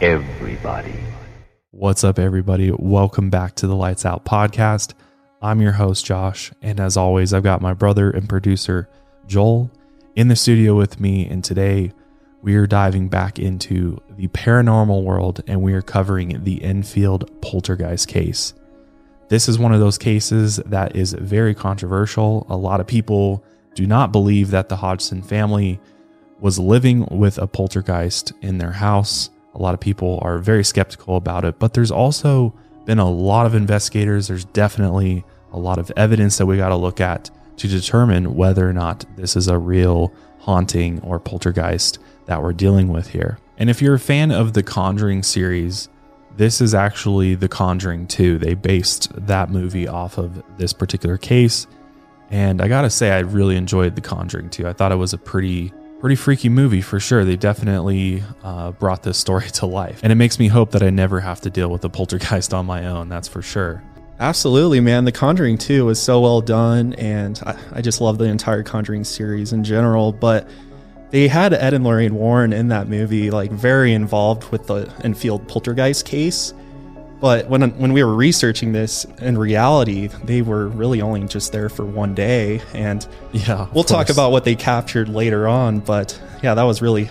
everybody. What's up, everybody? Welcome back to the Lights Out podcast. I'm your host, Josh, and as always, I've got my brother and producer, Joel, in the studio with me. And today we are diving back into the paranormal world and we are covering the Enfield poltergeist case. This is one of those cases that is very controversial. A lot of people do not believe that the Hodgson family was living with a poltergeist in their house. A lot of people are very skeptical about it, but there's also been a lot of investigators. There's definitely a lot of evidence that we got to look at to determine whether or not this is a real haunting or poltergeist that we're dealing with here. And if you're a fan of the Conjuring series, this is actually The Conjuring 2. They based that movie off of this particular case. And I gotta say, I really enjoyed The Conjuring 2. I thought it was a pretty pretty freaky movie for sure. They definitely uh, brought this story to life. And it makes me hope that I never have to deal with a poltergeist on my own, that's for sure. Absolutely, man. The Conjuring 2 was so well done, and I, I just love the entire Conjuring series in general. But they had Ed and Lorraine Warren in that movie, like very involved with the Enfield poltergeist case. But when when we were researching this, in reality, they were really only just there for one day, and Yeah, we'll talk about what they captured later on. But yeah, that was really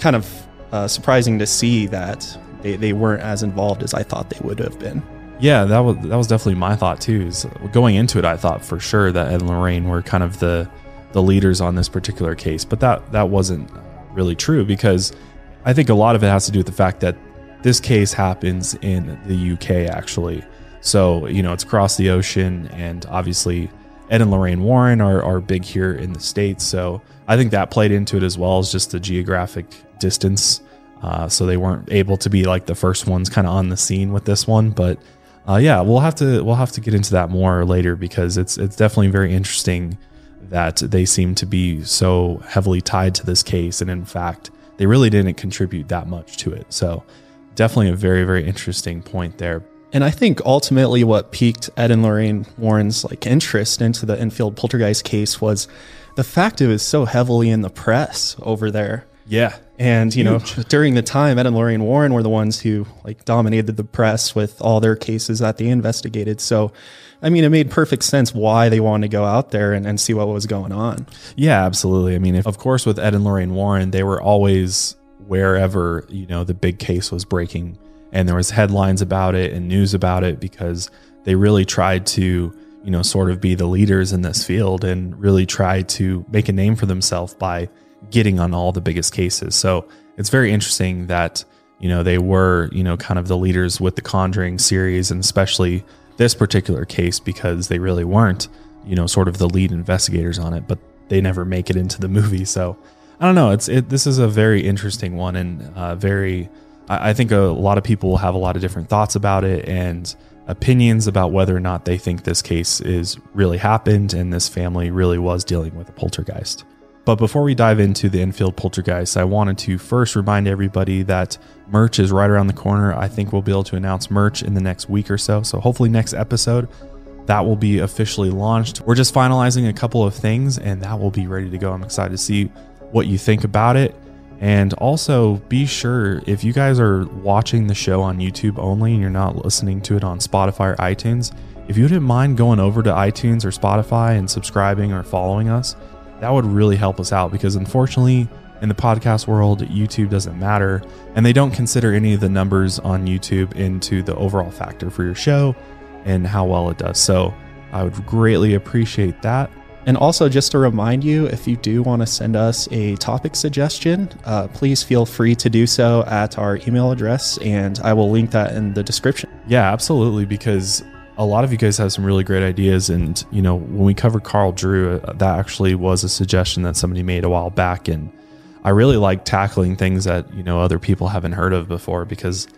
kind of uh, surprising to see that they, they weren't as involved as I thought they would have been. Yeah, that was that was definitely my thought too. Is going into it, I thought for sure that Ed and Lorraine were kind of the the leaders on this particular case, but that that wasn't really true because I think a lot of it has to do with the fact that this case happens in the UK actually. So you know it's across the ocean, and obviously Ed and Lorraine Warren are are big here in the states. So I think that played into it as well as just the geographic distance. Uh, so they weren't able to be like the first ones kind of on the scene with this one, but uh, yeah, we'll have to we'll have to get into that more later because it's it's definitely very interesting that they seem to be so heavily tied to this case, and in fact, they really didn't contribute that much to it. So definitely a very very interesting point there. And I think ultimately what piqued Ed and Lorraine Warren's like interest into the Enfield poltergeist case was the fact it was so heavily in the press over there. Yeah, And you know, during the time, Ed and Lorraine Warren were the ones who like dominated the press with all their cases that they investigated. So, I mean, it made perfect sense why they wanted to go out there and, and see what was going on. Yeah, absolutely. I mean, if, of course, with Ed and Lorraine Warren, they were always wherever you know the big case was breaking, and there was headlines about it and news about it because they really tried to you know sort of be the leaders in this field and really try to make a name for themselves by getting on all the biggest cases. So it's very interesting that you know they were you know kind of the leaders with the Conjuring series and especially this particular case because they really weren't you know sort of the lead investigators on it, but they never make it into the movie. So I don't know. It's it. This is a very interesting one and uh, very. I, I think a lot of people will have a lot of different thoughts about it and opinions about whether or not they think this case is really happened and this family really was dealing with a poltergeist. But before we dive into the Enfield poltergeist, I wanted to first remind everybody that merch is right around the corner. I think we'll be able to announce merch in the next week or so. So hopefully next episode that will be officially launched. We're just finalizing a couple of things and that will be ready to go. I'm excited to see what you think about it. And also be sure if you guys are watching the show on YouTube only and you're not listening to it on Spotify or iTunes, if you didn't mind going over to iTunes or Spotify and subscribing or following us, that would really help us out because unfortunately in the podcast world, YouTube doesn't matter and they don't consider any of the numbers on YouTube into the overall factor for your show and how well it does. So I would greatly appreciate that. And also, just to remind you, if you do want to send us a topic suggestion, uh, please feel free to do so at our email address, and I will link that in the description. Yeah, absolutely. Because a lot of you guys have some really great ideas. And, you know, when we covered Carl Drew, uh, that actually was a suggestion that somebody made a while back. And I really like tackling things that, you know, other people haven't heard of before because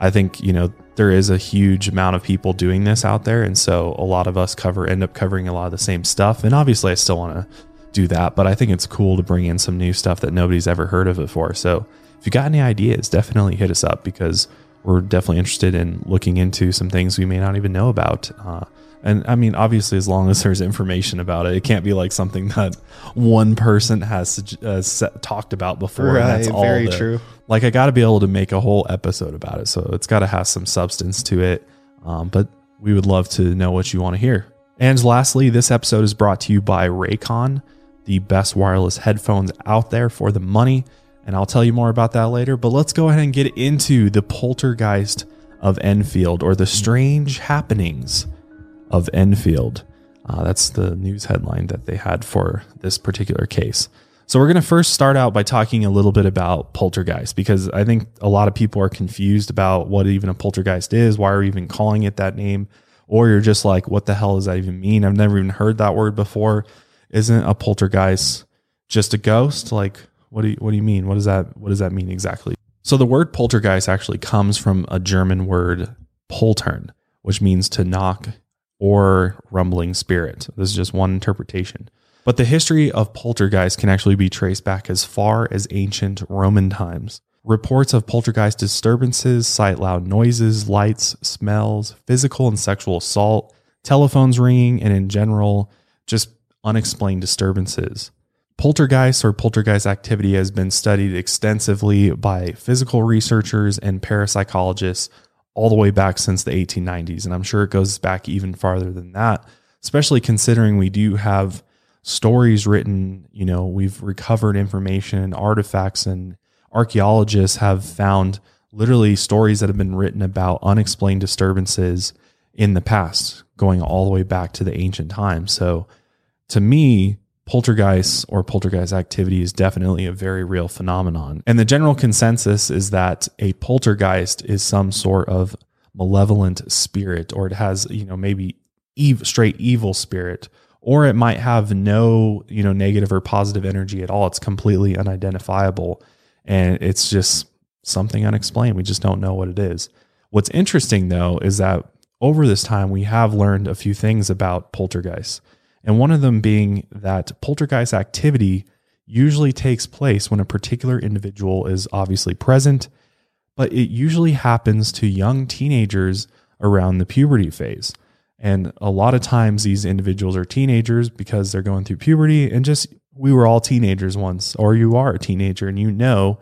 I think, you know, there is a huge amount of people doing this out there. And so a lot of us cover, end up covering a lot of the same stuff. And obviously, I still want to do that, but I think it's cool to bring in some new stuff that nobody's ever heard of before. So if you got any ideas, definitely hit us up because we're definitely interested in looking into some things we may not even know about. Uh, and I mean, obviously, as long as there's information about it, it can't be like something that one person has uh, set, talked about before. Right, and that's all very the- true. Like, I got to be able to make a whole episode about it, so it's got to have some substance to it. Um, but we would love to know what you want to hear. And lastly, this episode is brought to you by Raycon, the best wireless headphones out there for the money. And I'll tell you more about that later. But let's go ahead and get into the poltergeist of Enfield or the strange happenings of Enfield. Uh, that's the news headline that they had for this particular case. So we're going to first start out by talking a little bit about poltergeist because I think a lot of people are confused about what even a poltergeist is. Why are we even calling it that name? Or you're just like, what the hell does that even mean? I've never even heard that word before. Isn't a poltergeist just a ghost? Like, what do you, what do you mean? What does that what does that mean exactly? So the word poltergeist actually comes from a German word poltern, which means to knock or rumbling spirit. This is just one interpretation. But the history of poltergeist can actually be traced back as far as ancient Roman times. Reports of poltergeist disturbances cite loud noises, lights, smells, physical and sexual assault, telephones ringing, and in general, just unexplained disturbances. Poltergeist or poltergeist activity has been studied extensively by physical researchers and parapsychologists all the way back since the 1890s. And I'm sure it goes back even farther than that, especially considering we do have stories written, you know, we've recovered information, artifacts, and archaeologists have found literally stories that have been written about unexplained disturbances in the past, going all the way back to the ancient times. So to me, poltergeist or poltergeist activity is definitely a very real phenomenon. And the general consensus is that a poltergeist is some sort of malevolent spirit or it has, you know, maybe ev- straight evil spirit or it might have no, you know, negative or positive energy at all. It's completely unidentifiable and it's just something unexplained. We just don't know what it is. What's interesting though is that over this time we have learned a few things about poltergeists. And one of them being that poltergeist activity usually takes place when a particular individual is obviously present, but it usually happens to young teenagers around the puberty phase. And a lot of times these individuals are teenagers because they're going through puberty and just we were all teenagers once, or you are a teenager and you know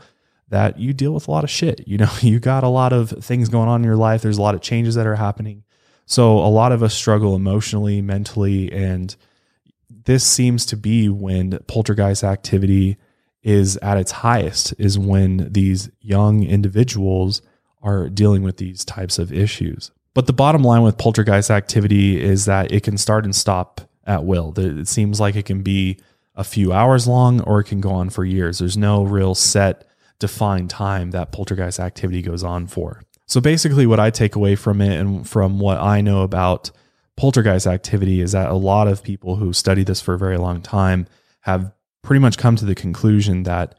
that you deal with a lot of shit. You know, you got a lot of things going on in your life. There's a lot of changes that are happening. So a lot of us struggle emotionally, mentally, and this seems to be when poltergeist activity is at its highest is when these young individuals are dealing with these types of issues. But the bottom line with poltergeist activity is that it can start and stop at will. It seems like it can be a few hours long or it can go on for years. There's no real set defined time that poltergeist activity goes on for. So basically what I take away from it and from what I know about poltergeist activity is that a lot of people who study this for a very long time have pretty much come to the conclusion that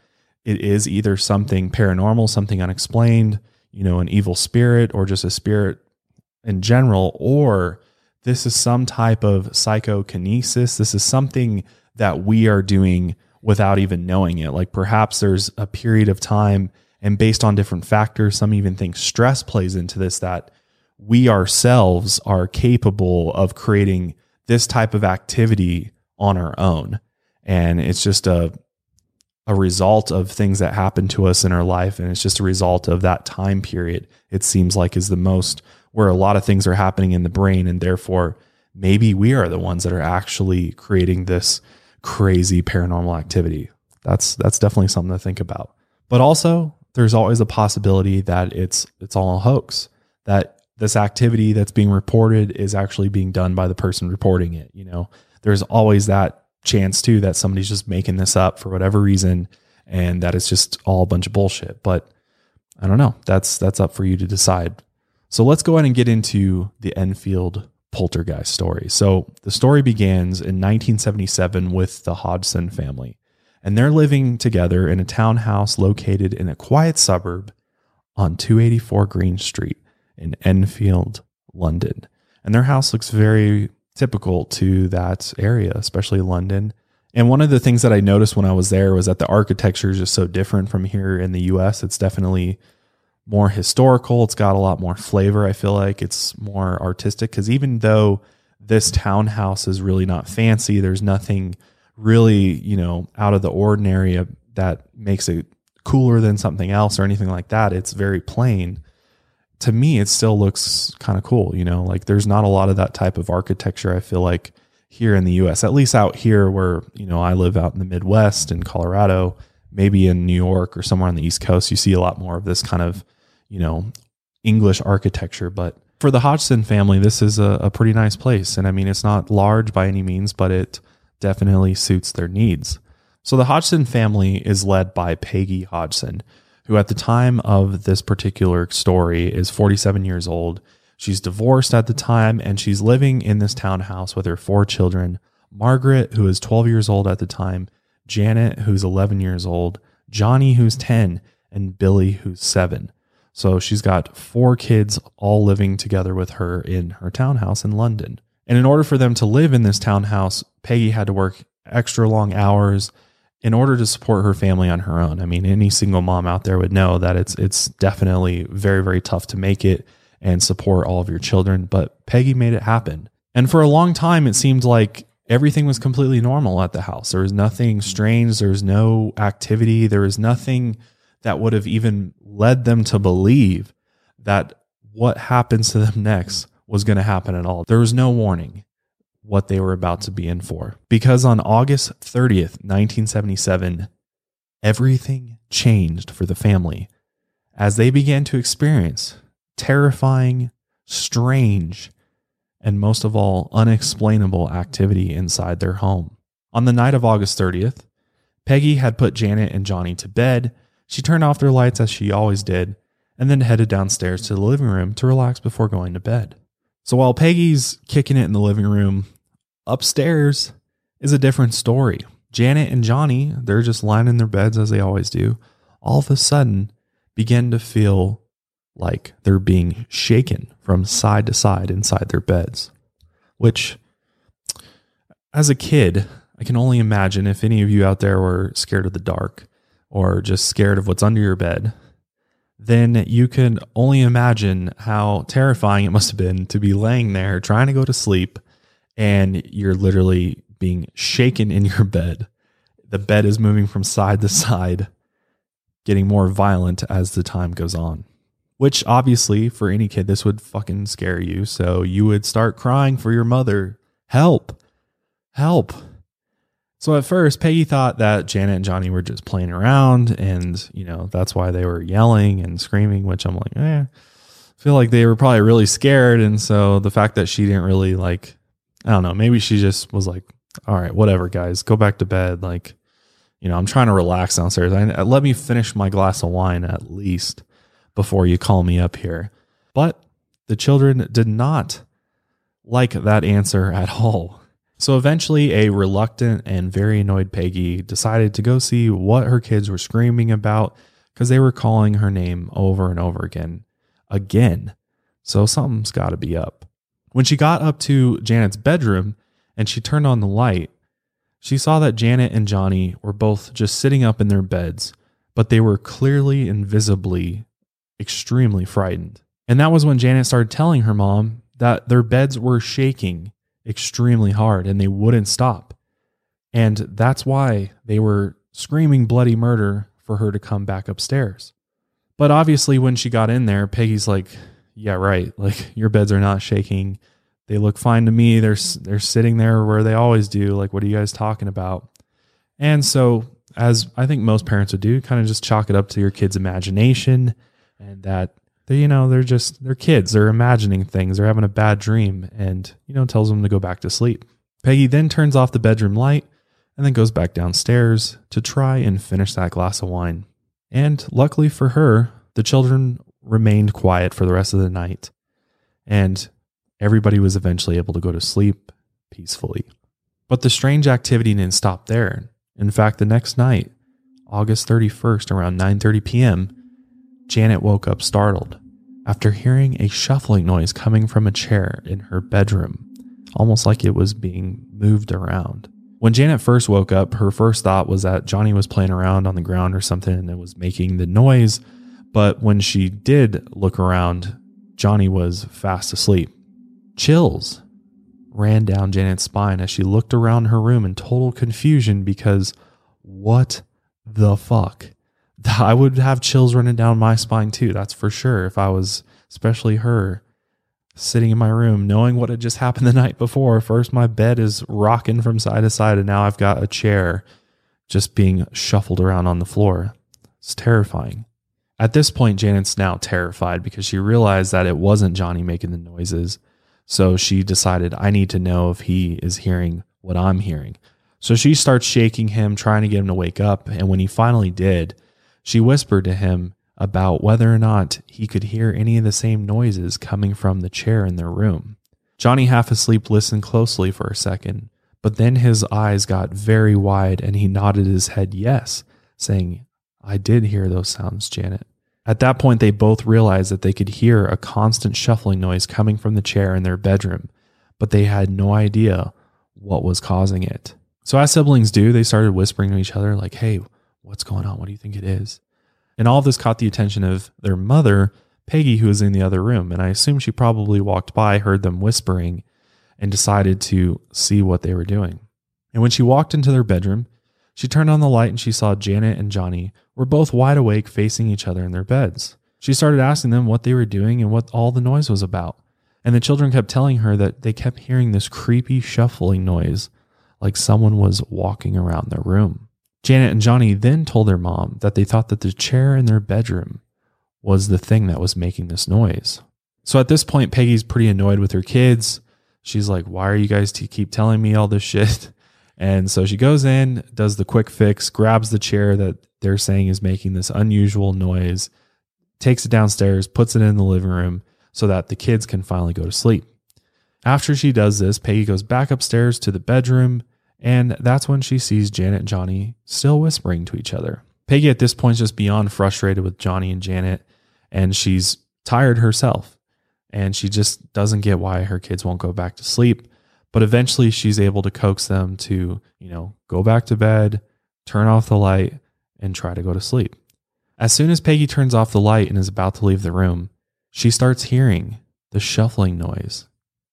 it is either something paranormal, something unexplained, you know, an evil spirit or just a spirit in general, or this is some type of psychokinesis. This is something that we are doing without even knowing it. Like perhaps there's a period of time, and based on different factors, some even think stress plays into this, that we ourselves are capable of creating this type of activity on our own. And it's just a, a result of things that happen to us in our life. And it's just a result of that time period, it seems like is the most where a lot of things are happening in the brain. And therefore, maybe we are the ones that are actually creating this crazy paranormal activity. That's that's definitely something to think about. But also, there's always a possibility that it's it's all a hoax. That this activity that's being reported is actually being done by the person reporting it. You know, there's always that chance too that somebody's just making this up for whatever reason and that it's just all a bunch of bullshit. But I don't know. That's that's up for you to decide. So let's go ahead and get into the Enfield poltergeist story. So the story begins in 1977 with the Hodgson family, and they're living together in a townhouse located in a quiet suburb on 284 Green Street in Enfield, London. And their house looks very typical to that area, especially London. And one of the things that I noticed when I was there was that the architecture is just so different from here in the US. It's definitely more historical. It's got a lot more flavor. I feel like it's more artistic because even though this townhouse is really not fancy, there's nothing really, you know, out of the ordinary uh, that makes it cooler than something else or anything like that. It's very plain. To me, it still looks kind of cool, you know, like there's not a lot of that type of architecture. I feel like here in the US, at least out here where, you know, I live out in the Midwest in Colorado, maybe in New York or somewhere on the East Coast, you see a lot more of this kind of, you know, English architecture. But for the Hodgson family, this is a, a pretty nice place. And I mean, it's not large by any means, but it definitely suits their needs. So the Hodgson family is led by Peggy Hodgson, who at the time of this particular story is 47 years old. She's divorced at the time and she's living in this townhouse with her four children Margaret, who is 12 years old at the time, Janet, who's 11 years old, Johnny, who's 10, and Billy, who's 7. So she's got four kids all living together with her in her townhouse in London. And in order for them to live in this townhouse, Peggy had to work extra long hours in order to support her family on her own. I mean, any single mom out there would know that it's it's definitely very very tough to make it and support all of your children, but Peggy made it happen. And for a long time it seemed like everything was completely normal at the house. There was nothing strange, there was no activity, there was nothing that would have even led them to believe that what happens to them next was going to happen at all. There was no warning what they were about to be in for. Because on August 30th, 1977, everything changed for the family as they began to experience terrifying, strange, and most of all, unexplainable activity inside their home. On the night of August 30th, Peggy had put Janet and Johnny to bed. She turned off their lights as she always did, and then headed downstairs to the living room to relax before going to bed. So while Peggy's kicking it in the living room, upstairs is a different story. Janet and Johnny, they're just lying in their beds as they always do, all of a sudden begin to feel like they're being shaken from side to side inside their beds. Which, as a kid, I can only imagine if any of you out there were scared of the dark or just scared of what's under your bed, then you can only imagine how terrifying it must have been to be laying there trying to go to sleep and you're literally being shaken in your bed. The bed is moving from side to side, getting more violent as the time goes on. Which obviously, for any kid, this would fucking scare you. So you would start crying for your mother. Help! Help! So at first, Peggy thought that Janet and Johnny were just playing around, and you know that's why they were yelling and screaming. Which I'm like, eh, I feel like they were probably really scared, and so the fact that she didn't really like, I don't know, maybe she just was like, all right, whatever, guys, go back to bed. Like, you know, I'm trying to relax downstairs. I, uh, let me finish my glass of wine at least before you call me up here. But the children did not like that answer at all. So eventually, a reluctant and very annoyed Peggy decided to go see what her kids were screaming about because they were calling her name over and over again. Again. So something's got to be up. When she got up to Janet's bedroom and she turned on the light, she saw that Janet and Johnny were both just sitting up in their beds, but they were clearly and visibly extremely frightened. And that was when Janet started telling her mom that their beds were shaking extremely hard and they wouldn't stop. And that's why they were screaming bloody murder for her to come back upstairs. But obviously, when she got in there, Peggy's like, "Yeah, right. Like your beds are not shaking. They look fine to me. They're they're sitting there where they always do. Like, what are you guys talking about?" And so, as I think most parents would do, kind of just chalk it up to your kid's imagination, and that they, you know, they're just they're kids. They're imagining things. They're having a bad dream, and you know, tells them to go back to sleep. Peggy then turns off the bedroom light and then goes back downstairs to try and finish that glass of wine. And luckily for her, the children remained quiet for the rest of the night, and everybody was eventually able to go to sleep peacefully. But the strange activity didn't stop there. In fact, the next night, August 31st, around 9:30 p.m., Janet woke up startled after hearing a shuffling noise coming from a chair in her bedroom, almost like it was being moved around. When Janet first woke up, her first thought was that Johnny was playing around on the ground or something and it was making the noise. But when she did look around, Johnny was fast asleep. Chills ran down Janet's spine as she looked around her room in total confusion because what the fuck? I would have chills running down my spine too, that's for sure. If I was, especially her, sitting in my room knowing what had just happened the night before. First, my bed is rocking from side to side, and now I've got a chair just being shuffled around on the floor. It's terrifying. At this point, Janet's now terrified because she realized that it wasn't Johnny making the noises. So she decided, I need to know if he is hearing what I'm hearing. So she starts shaking him, trying to get him to wake up. And when he finally did, she whispered to him about whether or not he could hear any of the same noises coming from the chair in their room. Johnny, half asleep, listened closely for a second, but then his eyes got very wide and he nodded his head yes, saying, I did hear those sounds, Janet. At that point, they both realized that they could hear a constant shuffling noise coming from the chair in their bedroom, but they had no idea what was causing it. So, as siblings do, they started whispering to each other, like, hey, what's going on? What do you think it is? And all of this caught the attention of their mother, Peggy, who was in the other room. And I assume she probably walked by, heard them whispering, and decided to see what they were doing. And when she walked into their bedroom, she turned on the light and she saw Janet and Johnny were both wide awake facing each other in their beds. She started asking them what they were doing and what all the noise was about. And the children kept telling her that they kept hearing this creepy shuffling noise, like someone was walking around their room. Janet and Johnny then told their mom that they thought that the chair in their bedroom was the thing that was making this noise. So at this point, Peggy's pretty annoyed with her kids. She's like, Why are you guys to keep telling me all this shit? And so she goes in, does the quick fix, grabs the chair that they're saying is making this unusual noise, takes it downstairs, puts it in the living room so that the kids can finally go to sleep. After she does this, Peggy goes back upstairs to the bedroom and that's when she sees Janet and Johnny still whispering to each other. Peggy at this point is just beyond frustrated with Johnny and Janet, and she's tired herself. And she just doesn't get why her kids won't go back to sleep. But eventually she's able to coax them to, you know, go back to bed, turn off the light, and try to go to sleep. As soon as Peggy turns off the light and is about to leave the room, she starts hearing the shuffling noise.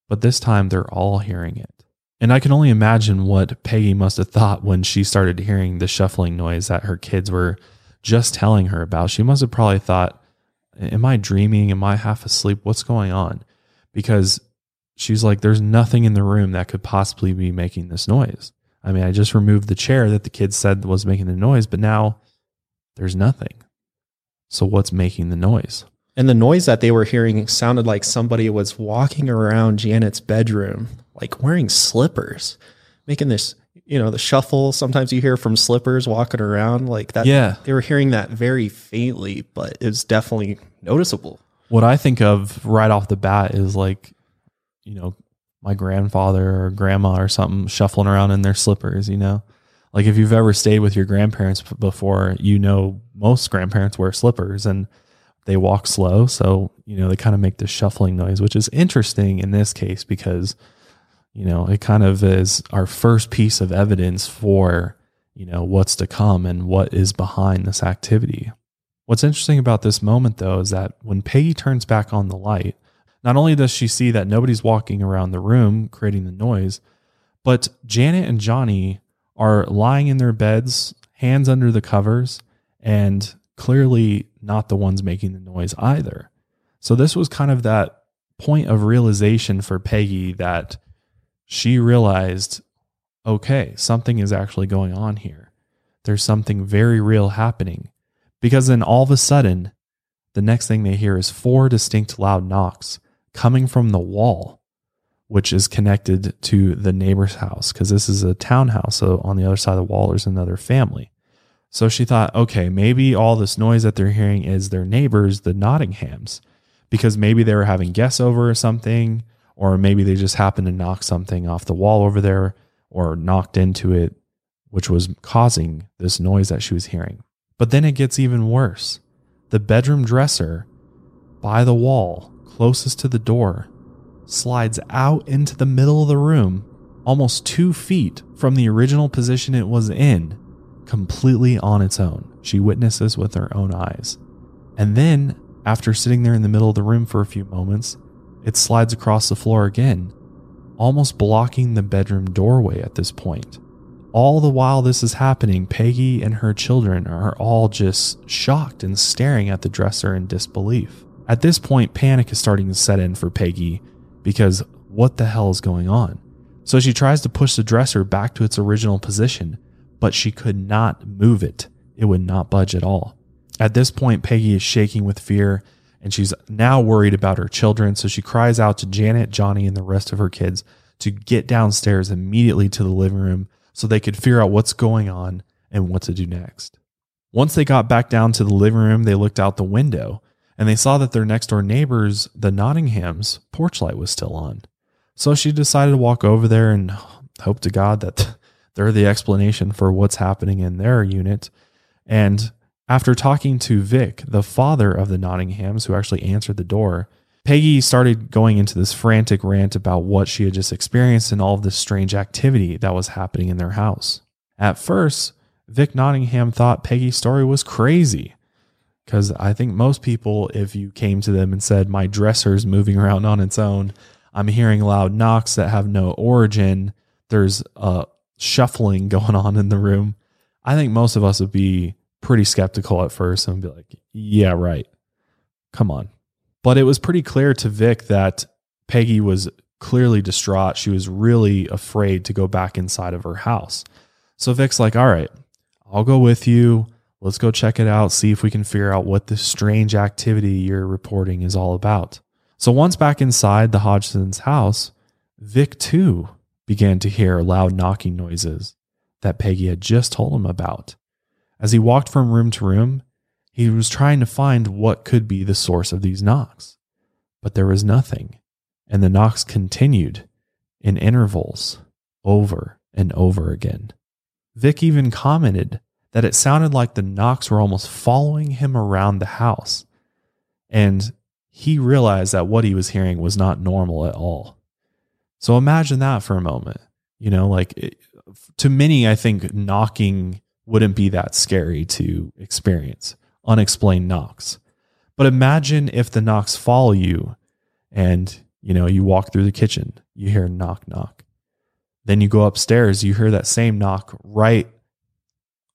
But this time they're all hearing it. And I can only imagine what Peggy must have thought when she started hearing the shuffling noise that her kids were just telling her about. She must have probably thought, Am I dreaming? Am I half asleep? What's going on? Because she's like, There's nothing in the room that could possibly be making this noise. I mean, I just removed the chair that the kids said was making the noise, but now there's nothing. So, what's making the noise? And the noise that they were hearing sounded like somebody was walking around Janet's bedroom, like wearing slippers, making this, you know, the shuffle. Sometimes you hear from slippers walking around like that. Yeah. They were hearing that very faintly, but it's definitely noticeable. What I think of right off the bat is like, you know, my grandfather or grandma or something shuffling around in their slippers, you know? Like if you've ever stayed with your grandparents before, you know most grandparents wear slippers and they walk slow. So, you know, they kind of make this shuffling noise, which is interesting in this case because, you know, it kind of is our first piece of evidence for, you know, what's to come and what is behind this activity. What's interesting about this moment, though, is that when Peggy turns back on the light, not only does she see that nobody's walking around the room creating the noise, but Janet and Johnny are lying in their beds, hands under the covers, and clearly not the ones making the noise either. So this was kind of that point of realization for Peggy that she realized, okay, something is actually going on here. There's something very real happening. Because then all of a sudden, the next thing they hear is four distinct loud knocks coming from the wall, which is connected to the neighbor's house. Because this is a townhouse. So on the other side of the wall, there's another family. So she thought, okay, maybe all this noise that they're hearing is their neighbors, the Nottinghams, because maybe they were having guests over or something, or maybe they just happened to knock something off the wall over there or knocked into it, which was causing this noise that she was hearing. But then it gets even worse. The bedroom dresser by the wall, closest to the door, slides out into the middle of the room, almost two feet from the original position it was in completely on its own. She witnesses with her own eyes. And then, after sitting there in the middle of the room for a few moments, it slides across the floor again, almost blocking the bedroom doorway at this point. All the while this is happening, Peggy and her children are all just shocked and staring at the dresser in disbelief. At this point, panic is starting to set in for Peggy because what the hell is going on? So she tries to push the dresser back to its original position, but she could not move it. It would not budge at all. At this point, Peggy is shaking with fear and she's now worried about her children. So she cries out to Janet, Johnny, and the rest of her kids to get downstairs immediately to the living room so they could figure out what's going on and what to do next. Once they got back down to the living room, they looked out the window and they saw that their next door neighbors, the Nottinghams, porch light was still on. So she decided to walk over there and hope to God that they're the explanation for what's happening in their unit. And after talking to Vic, the father of the Nottinghams, who actually answered the door, Peggy started going into this frantic rant about what she had just experienced and all of this strange activity that was happening in their house. At first, Vic Nottingham thought Peggy's story was crazy. Because I think most people, if you came to them and said, My dresser's moving around on its own, I'm hearing loud knocks that have no origin, there's a shuffling going on in the room, I think most of us would be pretty skeptical at first and be like, Yeah, right. Come on. But it was pretty clear to Vic that Peggy was clearly distraught. She was really afraid to go back inside of her house. So Vic's like, All right, I'll go with you Let's go check it out, see if we can figure out what this strange activity you're reporting is all about. So once back inside the Hodgson's house, Vic too began to hear loud knocking noises that Peggy had just told him about. As he walked from room to room, he was trying to find what could be the source of these knocks. But there was nothing, and the knocks continued in intervals over and over again. Vic even commented that it sounded like the knocks were almost following him around the house. And he realized that what he was hearing was not normal at all. So imagine that for a moment. You know, like it, to many, I think knocking wouldn't be that scary to experience, unexplained knocks. But imagine if the knocks follow you and, you know, you walk through the kitchen, you hear knock, knock. Then you go upstairs, you hear that same knock right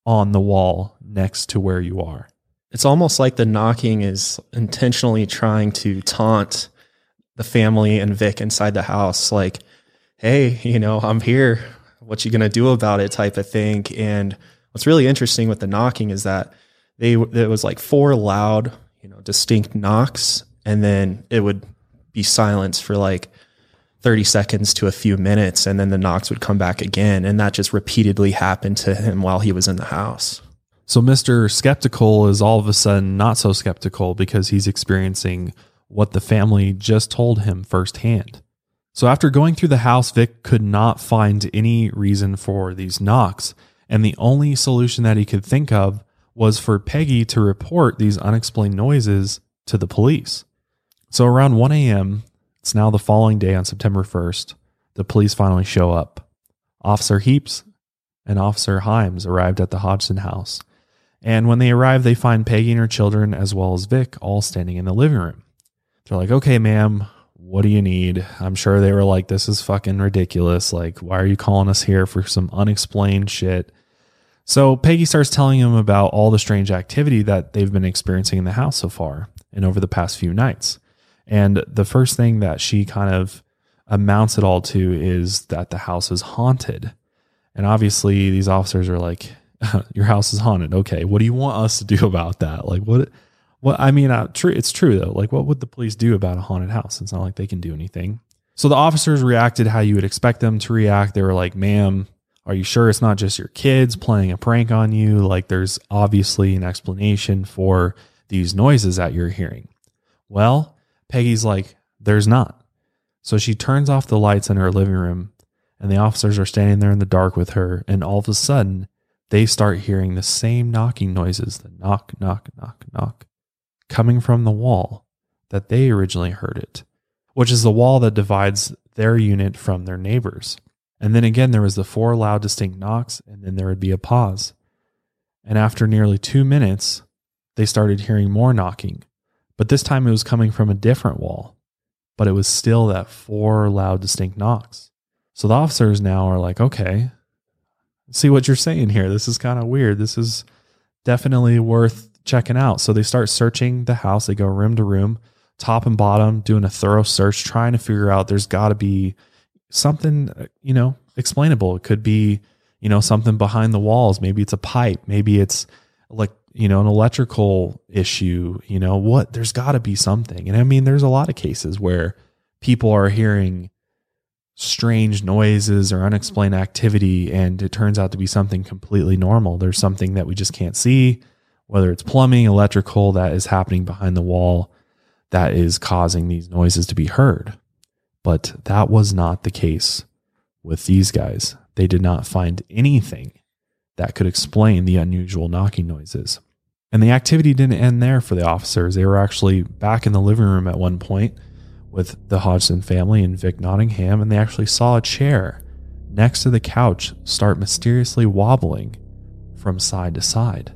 on the wall next to where you are. It's almost like the knocking is intentionally trying to taunt the family and Vic inside the house, like, hey, you know, I'm here. What you gonna do about it? type of thing. And what's really interesting with the knocking is that they it was like four loud, you know, distinct knocks, and then it would be silence for like 30 seconds to a few minutes and then the knocks would come back again and that just repeatedly happened to him while he was in the house. So mr skeptical is all of a sudden not so skeptical because he's experiencing what the family just told him firsthand. So after going through the house vic could not find any reason for these knocks and the only solution that he could think of was for peggy to report these unexplained noises to the police. So around 1 a.m it's now the following day on September 1st. The police finally show up. Officer Heeps and Officer Himes arrived at the Hodgson house. And when they arrive, they find Peggy and her children, as well as Vic, all standing in the living room. They're like, okay, ma'am, what do you need? I'm sure they were like, this is fucking ridiculous. Like, why are you calling us here for some unexplained shit? So Peggy starts telling them about all the strange activity that they've been experiencing in the house so far and over the past few nights. And the first thing that she kind of amounts it all to is that the house is haunted. And obviously, these officers are like, "Your house is haunted. Okay, what do you want us to do about that? Like, what? What? I mean, uh, true. It's true though. Like, what would the police do about a haunted house? It's not like they can do anything. So the officers reacted how you would expect them to react. They were like, "Ma'am, are you sure it's not just your kids playing a prank on you? Like, there's obviously an explanation for these noises that you're hearing." Well, Peggy's like, there's not. So she turns off the lights in her living room, and the officers are standing there in the dark with her. And all of a sudden, they start hearing the same knocking noises the knock, knock, knock, knock coming from the wall that they originally heard it, which is the wall that divides their unit from their neighbors. And then again, there was the four loud, distinct knocks, and then there would be a pause. And after nearly two minutes, they started hearing more knocking, but this time it was coming from a different wall. But it was still that four loud, distinct knocks. So the officers now are like, okay, see what you're saying here. This is kind of weird. This is definitely worth checking out. So they start searching the house. They go room to room, top and bottom, doing a thorough search, trying to figure out there's got to be something, uh, you know, explainable. It could be, you know, something behind the walls. Maybe it's a pipe. Maybe it's like, you know, an electrical issue. You know, what? There's got to be something. And I mean, there's a lot of cases where people are hearing strange noises or unexplained activity and it turns out to be something completely normal. There's something that we just can't see, whether it's plumbing, electrical that is happening behind the wall that is causing these noises to be heard. But that was not the case with these guys. They did not find anything that could explain the unusual knocking noises. And the activity didn't end there for the officers. They were actually back in the living room at one point with the Hodgson family and Vic Nottingham, and they actually saw a chair next to the couch start mysteriously wobbling from side to side.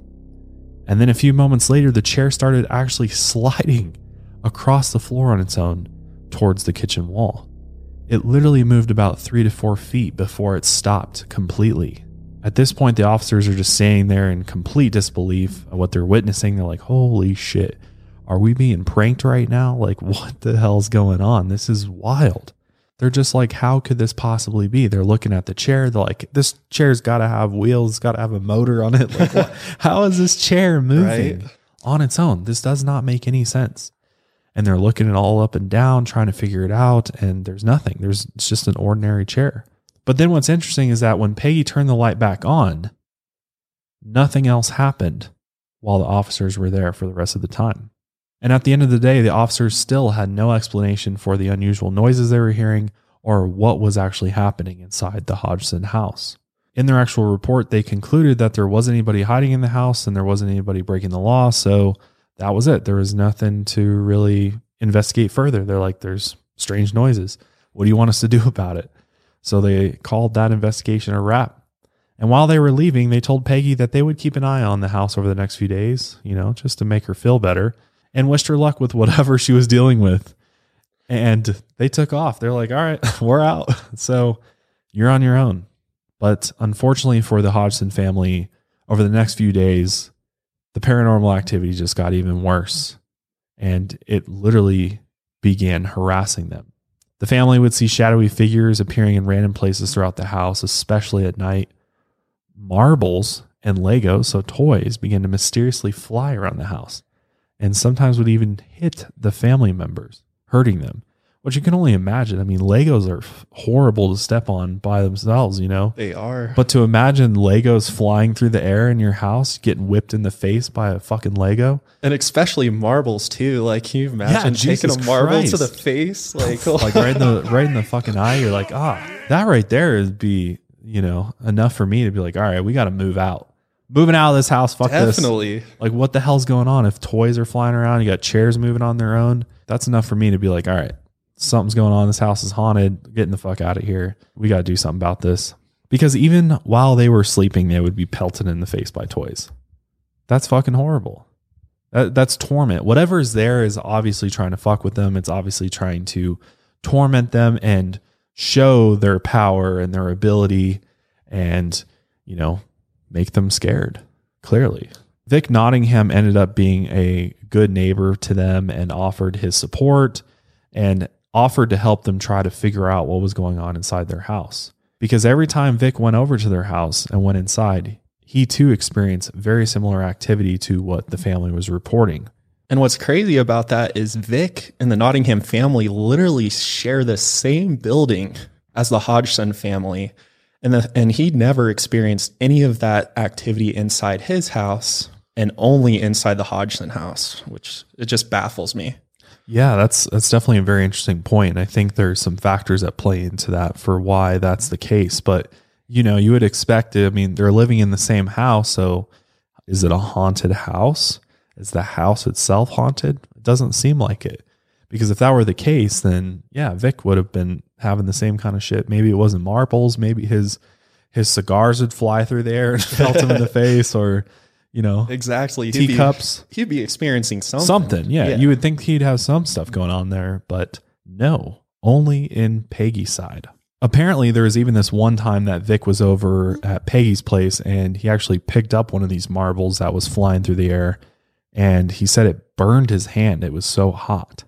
And then a few moments later, the chair started actually sliding across the floor on its own towards the kitchen wall. It literally moved about three to four feet before it stopped completely. At this point, the officers are just standing there in complete disbelief of what they're witnessing. They're like, holy shit are we being pranked right now? Like, what the hell's going on? This is wild. They're just like, how could this possibly be? They're looking at the chair. They're like, this chair's got to have wheels, got to have a motor on it. Like, how is this chair moving right? on its own? This does not make any sense. And they're looking it all up and down, trying to figure it out. And there's nothing. There's it's just an ordinary chair. But then what's interesting is that when Peggy turned the light back on, nothing else happened while the officers were there for the rest of the time. And at the end of the day, the officers still had no explanation for the unusual noises they were hearing or what was actually happening inside the Hodgson house. In their actual report, they concluded that there wasn't anybody hiding in the house and there wasn't anybody breaking the law. So that was it. There was nothing to really investigate further. They're like, there's strange noises. What do you want us to do about it? So they called that investigation a wrap. And while they were leaving, they told Peggy that they would keep an eye on the house over the next few days, you know, just to make her feel better and wished her luck with whatever she was dealing with. And they took off. They're like, all right, we're out. So you're on your own. But unfortunately for the Hodgson family, over the next few days, the paranormal activity just got even worse. And it literally began harassing them. The family would see shadowy figures appearing in random places throughout the house, especially at night. Marbles and Legos, so toys, began to mysteriously fly around the house and sometimes would even hit the family members, hurting them. Which you can only imagine. I mean, Legos are horrible to step on by themselves, you know? They are. But to imagine Legos flying through the air in your house, getting whipped in the face by a fucking Lego. And especially marbles too. Like, can you imagine yeah, taking a marble Christ. to the face? Like, like right in the right in the fucking eye, you're like, ah, that right there would be, you know, enough for me to be like, all right, we got to move out moving out of this house. Fuck Definitely. this. Like, what the hell's going on? If toys are flying around, you got chairs moving on their own. That's enough for me to be like, all right, something's going on. This house is haunted. Getting the fuck out of here. We got to do something about this. Because even while they were sleeping, they would be pelted in the face by toys. That's fucking horrible. That, that's torment. Whatever is there is obviously trying to fuck with them. It's obviously trying to torment them and show their power and their ability and, you know, make them scared, clearly. Vic Nottingham ended up being a good neighbor to them and offered his support and offered to help them try to figure out what was going on inside their house. Because every time Vic went over to their house and went inside, he too experienced very similar activity to what the family was reporting. And what's crazy about that is Vic and the Nottingham family literally share the same building as the Hodgson family. And the, and he never experienced any of that activity inside his house and only inside the Hodgson house, which it just baffles me. Yeah, that's that's definitely a very interesting point. And I think there's some factors that play into that for why that's the case. But you know, you would expect it. I mean, they're living in the same house, so is it a haunted house? Is the house itself haunted? It doesn't seem like it. Because if that were the case, then yeah, Vic would have been having the same kind of shit. Maybe it wasn't marbles. Maybe his his cigars would fly through the air and melt him in the face, or you know, Exactly. He'd be- teacups, He'd be experiencing something. something. Yeah, Yeah. you would think he'd have some stuff going on there, but no, only in Peggy's side. Apparently, there was even this one time that Vic was over at Peggy's place and he actually picked up one of these marbles that was flying through the air and he said it burned his hand. It was so hot.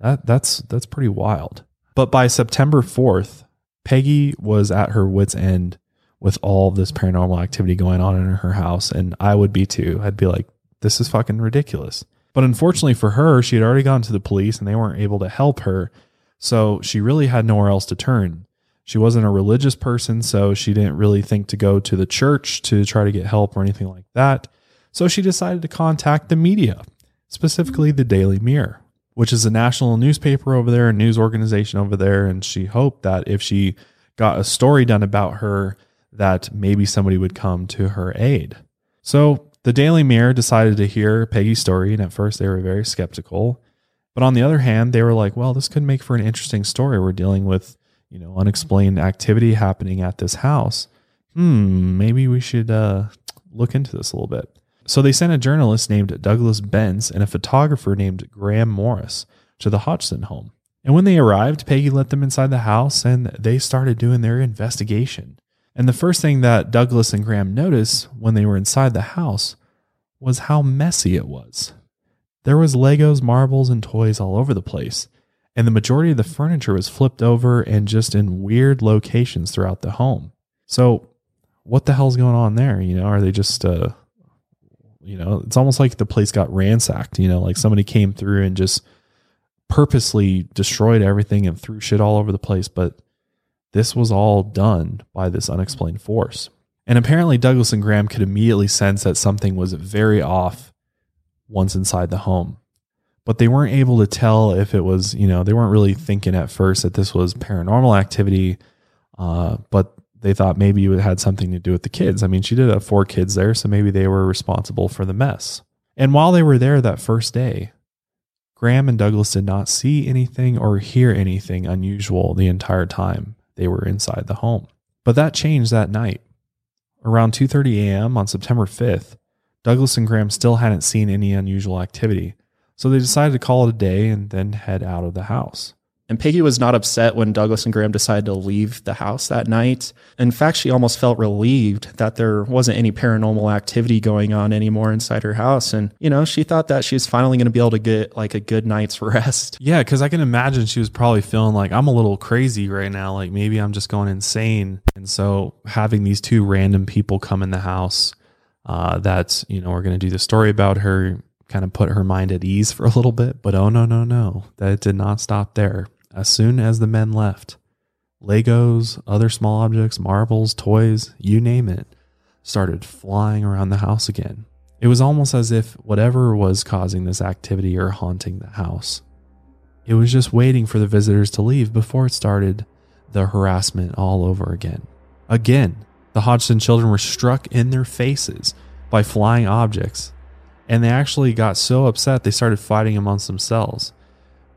That that's that's pretty wild. But by September 4th, Peggy was at her wits end with all this paranormal activity going on in her house and I would be too. I'd be like this is fucking ridiculous. But unfortunately for her, she had already gone to the police and they weren't able to help her. So she really had nowhere else to turn. She wasn't a religious person, so she didn't really think to go to the church to try to get help or anything like that. So she decided to contact the media, specifically the Daily Mirror, which is a national newspaper over there, a news organization over there. And she hoped that if she got a story done about her, that maybe somebody would come to her aid. So the Daily Mirror decided to hear Peggy's story, and at first they were very skeptical. But on the other hand, they were like, well, this could make for an interesting story. We're dealing with, you know, unexplained activity happening at this house. Hmm, maybe we should uh, look into this a little bit. So they sent a journalist named Douglas Bence and a photographer named Graham Morris to the Hodgson home. And when they arrived, Peggy let them inside the house and they started doing their investigation. And the first thing that Douglas and Graham noticed when they were inside the house was how messy it was. There was Legos, marbles, and toys all over the place, and the majority of the furniture was flipped over and just in weird locations throughout the home. So, what the hell's going on there? You know, are they just uh you know, it's almost like the place got ransacked, you know, like somebody came through and just purposely destroyed everything and threw shit all over the place, but this was all done by this unexplained force. And apparently, Douglas and Graham could immediately sense that something was very off once inside the home. But they weren't able to tell if it was, you know, they weren't really thinking at first that this was paranormal activity, uh, but they thought maybe it had something to do with the kids. I mean, she did have four kids there, so maybe they were responsible for the mess. And while they were there that first day, Graham and Douglas did not see anything or hear anything unusual the entire time they were inside the home. But that changed that night. Around 2:30 a.m. on September 5th, Douglas and Graham still hadn't seen any unusual activity. So they decided to call it a day and then head out of the house. And Peggy was not upset when Douglas and Graham decided to leave the house that night. In fact, she almost felt relieved that there wasn't any paranormal activity going on anymore inside her house. And, you know, she thought that she was finally going to be able to get like a good night's rest. Yeah, because I can imagine she was probably feeling like I'm a little crazy right now. Like maybe I'm just going insane. And so having these two random people come in the house uh, that, you know, are going to do the story about her kind of put her mind at ease for a little bit. But oh, no, no, no. That did not stop there. As soon as the men left, Legos, other small objects, marbles, toys, you name it, started flying around the house again. It was almost as if whatever was causing this activity or haunting the house, it was just waiting for the visitors to leave before it started the harassment all over again. Again, the Hodgson children were struck in their faces by flying objects, and they actually got so upset they started fighting amongst themselves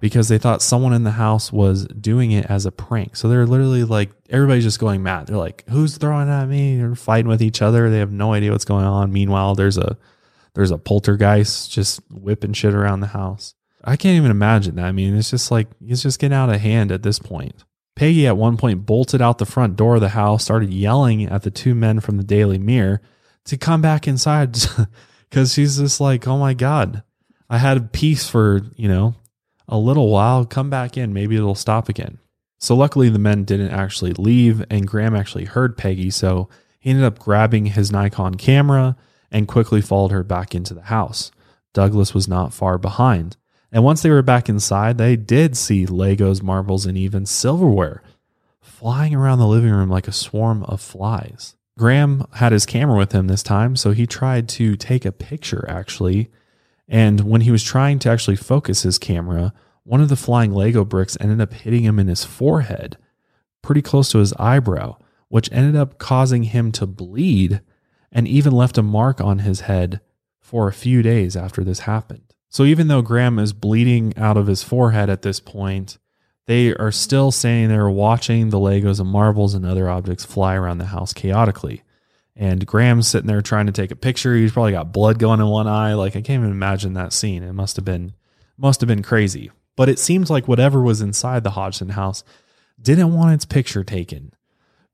because they thought someone in the house was doing it as a prank. So they're literally like, everybody's just going mad. They're like, who's throwing at me? They're fighting with each other. They have no idea what's going on. Meanwhile, there's a, there's a poltergeist just whipping shit around the house. I can't even imagine that. I mean, it's just like, it's just getting out of hand at this point. Peggy at one point bolted out the front door of the house, started yelling at the two men from the Daily Mirror to come back inside because she's just like, oh my God, I had peace for, you know, a little while, come back in, maybe it'll stop again. So luckily the men didn't actually leave and Graham actually heard Peggy, so he ended up grabbing his Nikon camera and quickly followed her back into the house. Douglas was not far behind. And once they were back inside, they did see Legos, marbles, and even silverware flying around the living room like a swarm of flies. Graham had his camera with him this time, so he tried to take a picture actually and when he was trying to actually focus his camera, one of the flying Lego bricks ended up hitting him in his forehead, pretty close to his eyebrow, which ended up causing him to bleed and even left a mark on his head for a few days after this happened. So even though Graham is bleeding out of his forehead at this point, they are still standing there watching the Legos and marbles and other objects fly around the house chaotically. And Graham's sitting there trying to take a picture. He's probably got blood going in one eye. Like I can't even imagine that scene. It must have been must have been crazy. But it seems like whatever was inside the Hodgson house didn't want its picture taken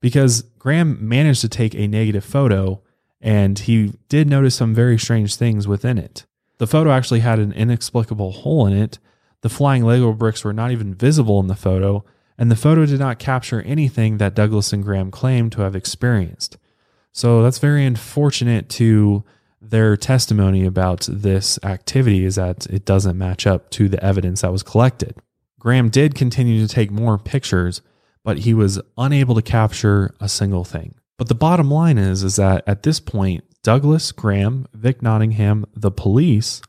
because Graham managed to take a negative photo and he did notice some very strange things within it. The photo actually had an inexplicable hole in it. The flying Lego bricks were not even visible in the photo, and the photo did not capture anything that Douglas and Graham claimed to have experienced. So that's very unfortunate to their testimony about this activity is that it doesn't match up to the evidence that was collected. Graham did continue to take more pictures, but he was unable to capture a single thing. But the bottom line is is that at this point, Douglas, Graham, Vic Nottingham, the police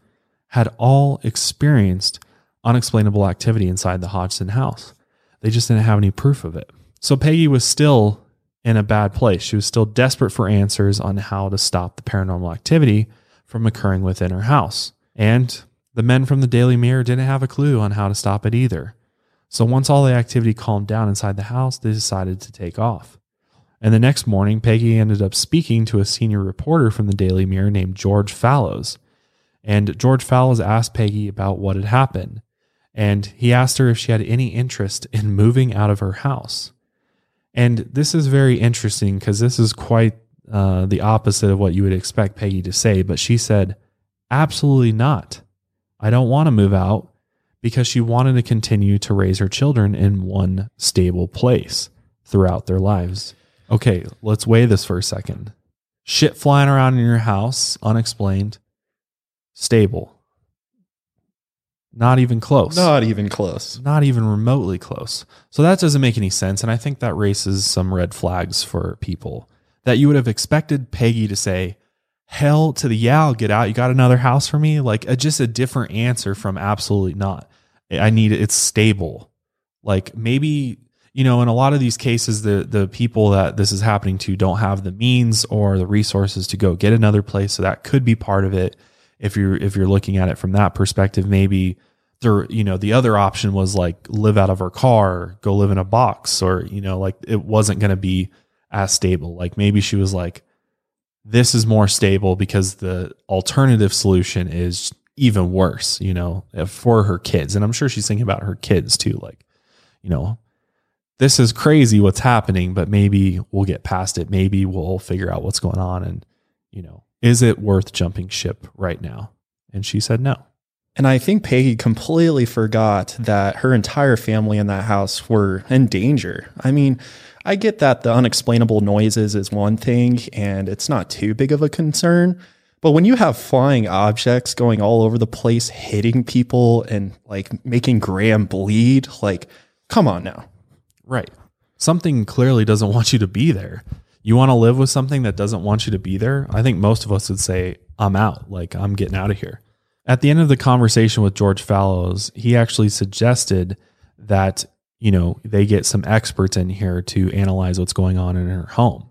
had all experienced unexplainable activity inside the Hodgson house. They just didn't have any proof of it. So Peggy was still in a bad place. She was still desperate for answers on how to stop the paranormal activity from occurring within her house. And the men from the Daily Mirror didn't have a clue on how to stop it either. So once all the activity calmed down inside the house, they decided to take off. And the next morning, Peggy ended up speaking to a senior reporter from the Daily Mirror named George Fallows. And George Fallows asked Peggy about what had happened. And he asked her if she had any interest in moving out of her house. And this is very interesting because this is quite uh, the opposite of what you would expect Peggy to say. But she said, Absolutely not. I don't want to move out because she wanted to continue to raise her children in one stable place throughout their lives. Okay, let's weigh this for a second. Shit flying around in your house, unexplained, stable. Not even close. Not even close. Not even remotely close. So that doesn't make any sense. And I think that raises some red flags for people that you would have expected Peggy to say, hell to the yeah, I'll get out. You got another house for me? Like a, just a different answer from absolutely not. I need. It's stable. Like maybe you know, in a lot of these cases, the the people that this is happening to don't have the means or the resources to go get another place. So that could be part of it. If you're if you're looking at it from that perspective, maybe there, you know, the other option was like live out of her car, go live in a box, or you know, like it wasn't going to be as stable. Like maybe she was like, this is more stable because the alternative solution is even worse, you know, for her kids. And I'm sure she's thinking about her kids too. Like, you know, this is crazy what's happening, but maybe we'll get past it. Maybe we'll figure out what's going on. And, you know, is it worth jumping ship right now? And she said no. And I think Peggy completely forgot that her entire family in that house were in danger. I mean, I get that the unexplainable noises is one thing and it's not too big of a concern. But when you have flying objects going all over the place, hitting people and like making Graham bleed, like, come on now. Right. Something clearly doesn't want you to be there. You want to live with something that doesn't want you to be there? I think most of us would say, I'm out. Like, I'm getting out of here. At the end of the conversation with George Fallows, he actually suggested that, you know, they get some experts in here to analyze what's going on in her home.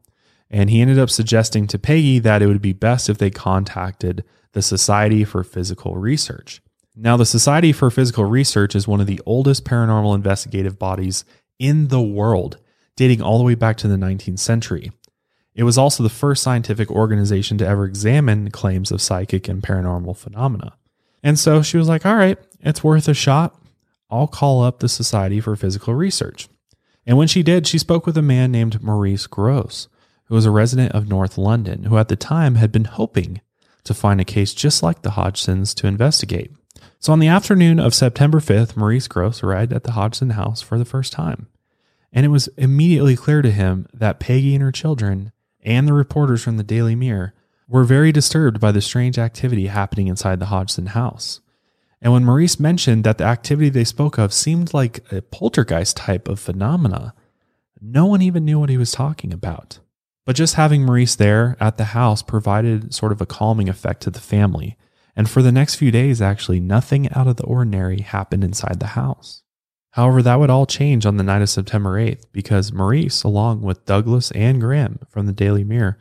And he ended up suggesting to Peggy that it would be best if they contacted the Society for Physical Research. Now, the Society for Physical Research is one of the oldest paranormal investigative bodies in the world, dating all the way back to the 19th century. It was also the first scientific organization to ever examine claims of psychic and paranormal phenomena. And so she was like, all right, it's worth a shot. I'll call up the Society for Physical Research. And when she did, she spoke with a man named Maurice Grosse, who was a resident of North London, who at the time had been hoping to find a case just like the Hodgsons to investigate. So on the afternoon of September 5th, Maurice Grosse arrived at the Hodgson house for the first time. And it was immediately clear to him that Peggy and her children and the reporters from the Daily Mirror were very disturbed by the strange activity happening inside the Hodgson house. And when Maurice mentioned that the activity they spoke of seemed like a poltergeist type of phenomena, no one even knew what he was talking about. But just having Maurice there at the house provided sort of a calming effect to the family and for the next few days, actually, nothing out of the ordinary happened inside the house. However, that would all change on the night of September 8th because Maurice, along with Douglas and Graham from the Daily Mirror,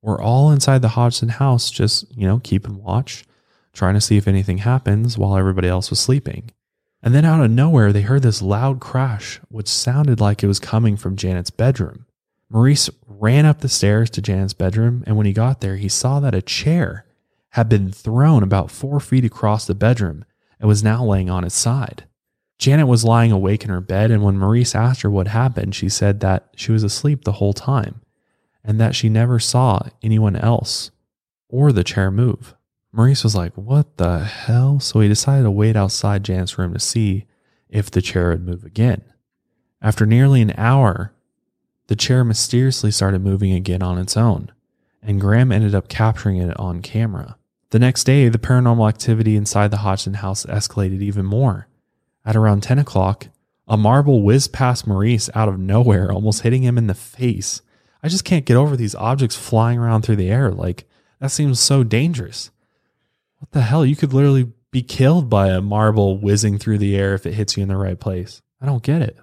were all inside the Hodgson house, just, you know, keeping watch, trying to see if anything happens while everybody else was sleeping. And then out of nowhere, they heard this loud crash, which sounded like it was coming from Janet's bedroom. Maurice ran up the stairs to Janet's bedroom, and when he got there, he saw that a chair had been thrown about four feet across the bedroom and was now laying on its side. Janet was lying awake in her bed, and when Maurice asked her what happened, she said that she was asleep the whole time and that she never saw anyone else or the chair move. Maurice was like, What the hell? So he decided to wait outside Janet's room to see if the chair would move again. After nearly an hour, the chair mysteriously started moving again on its own, and Graham ended up capturing it on camera. The next day, the paranormal activity inside the Hodgson house escalated even more. At around 10 o'clock, a marble whizzed past Maurice out of nowhere, almost hitting him in the face. I just can't get over these objects flying around through the air. Like, that seems so dangerous. What the hell? You could literally be killed by a marble whizzing through the air if it hits you in the right place. I don't get it.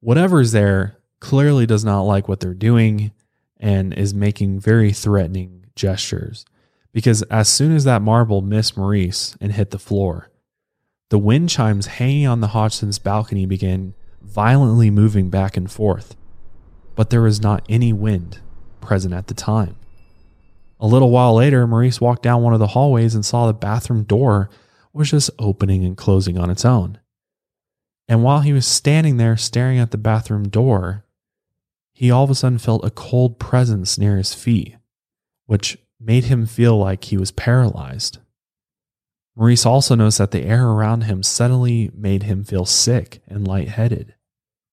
Whatever's there clearly does not like what they're doing and is making very threatening gestures. Because as soon as that marble missed Maurice and hit the floor, the wind chimes hanging on the Hodgson's balcony began violently moving back and forth, but there was not any wind present at the time. A little while later, Maurice walked down one of the hallways and saw the bathroom door was just opening and closing on its own. And while he was standing there staring at the bathroom door, he all of a sudden felt a cold presence near his feet, which made him feel like he was paralyzed. Maurice also noticed that the air around him suddenly made him feel sick and lightheaded.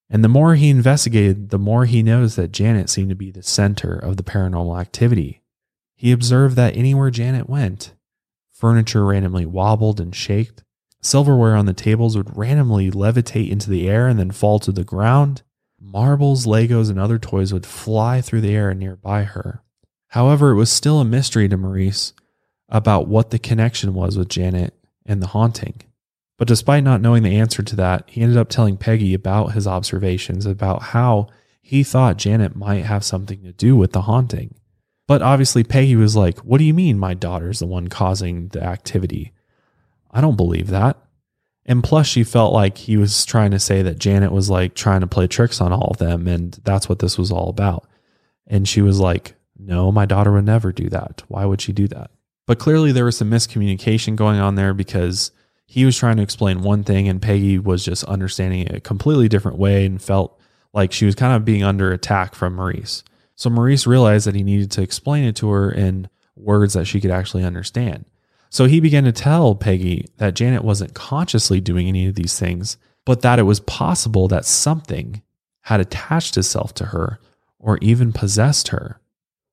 And the more he investigated, the more he knows that Janet seemed to be the center of the paranormal activity. He observed that anywhere Janet went, furniture randomly wobbled and shaked, silverware on the tables would randomly levitate into the air and then fall to the ground, Marbles, Legos, and other toys would fly through the air nearby her. However, it was still a mystery to Maurice about what the connection was with Janet and the haunting. But despite not knowing the answer to that, he ended up telling Peggy about his observations about how he thought Janet might have something to do with the haunting. But obviously, Peggy was like, What do you mean my daughter's the one causing the activity? I don't believe that. And plus, she felt like he was trying to say that Janet was like trying to play tricks on all of them. And that's what this was all about. And she was like, no, my daughter would never do that. Why would she do that? But clearly, there was some miscommunication going on there because he was trying to explain one thing and Peggy was just understanding it a completely different way and felt like she was kind of being under attack from Maurice. So Maurice realized that he needed to explain it to her in words that she could actually understand. So he began to tell Peggy that Janet wasn't consciously doing any of these things, but that it was possible that something had attached itself to her or even possessed her,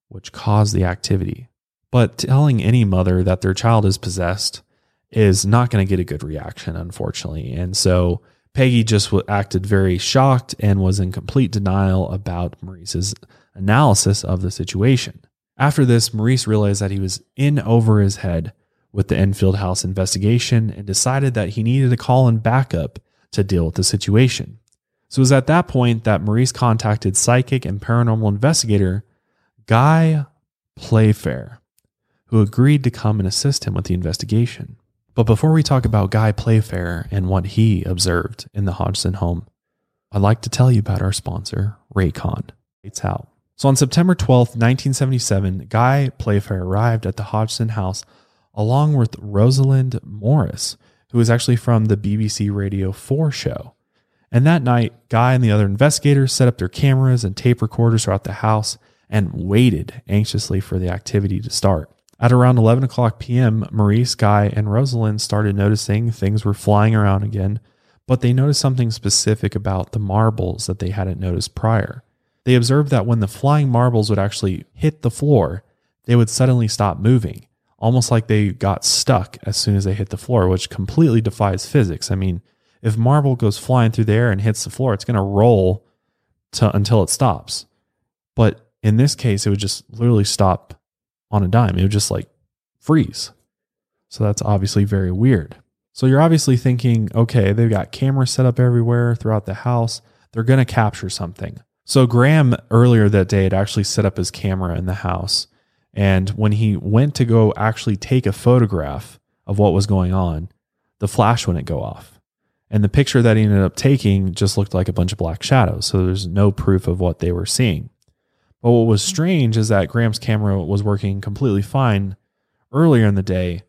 which caused the activity. But telling any mother that their child is possessed is not going to get a good reaction, unfortunately. And so Peggy just acted very shocked and was in complete denial about Maurice's analysis of the situation. After this, Maurice realized that he was in over his head with the Enfield House investigation and decided that he needed to call in backup to deal with the situation. So it was at that point that Maurice contacted psychic and paranormal investigator Guy Playfair, who agreed to come and assist him with the investigation. But before we talk about Guy Playfair and what he observed in the Hodgson home, I'd like to tell you about our sponsor, Raycon. It's out. So on September 12th, 1977, Guy Playfair arrived at the Hodgson house along with Rosalind Morris, who was actually from the BBC Radio 4 show. And that night, Guy and the other investigators set up their cameras and tape recorders throughout the house and waited anxiously for the activity to start. At around 11 o'clock p.m., Maurice, Guy, and Rosalind started noticing things were flying around again, but they noticed something specific about the marbles that they hadn't noticed prior. They observed that when the flying marbles would actually hit the floor, they would suddenly stop moving almost like they got stuck as soon as they hit the floor, which completely defies physics. I mean, if marble goes flying through the air and hits the floor, it's going to roll until it stops. But in this case, it would just literally stop on a dime. It would just like freeze. So that's obviously very weird. So you're obviously thinking, okay, they've got cameras set up everywhere throughout the house. They're going to capture something. So Graham earlier that day had actually set up his camera in the house and when he went to go actually take a photograph of what was going on, the flash wouldn't go off. And the picture that he ended up taking just looked like a bunch of black shadows. So there's no proof of what they were seeing. But what was strange is that Graham's camera was working completely fine earlier in the day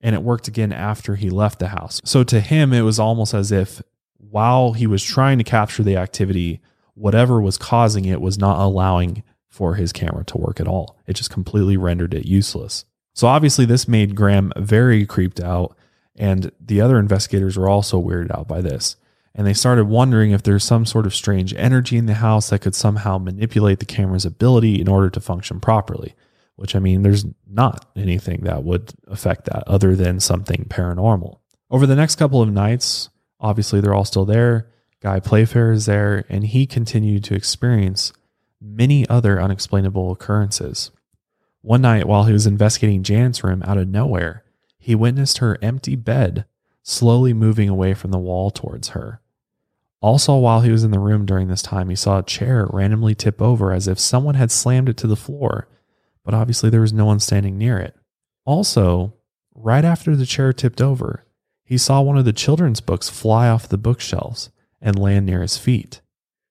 and it worked again after he left the house. So to him, it was almost as if while he was trying to capture the activity, whatever was causing it was not allowing for his camera to work at all. It just completely rendered it useless. So obviously, this made Graham very creeped out, and the other investigators were also weirded out by this. And they started wondering if there's some sort of strange energy in the house that could somehow manipulate the camera's ability in order to function properly which I mean, there's not anything that would affect that other than something paranormal. Over the next couple of nights, obviously they're all still there. Guy Playfair is there, and he continued to experience many other unexplainable occurrences. One night, while he was investigating Janet's room out of nowhere, he witnessed her empty bed slowly moving away from the wall towards her. Also, while he was in the room during this time, he saw a chair randomly tip over as if someone had slammed it to the floor but obviously there was no one standing near it. Also, right after the chair tipped over, he saw one of the children's books fly off the bookshelves and land near his feet.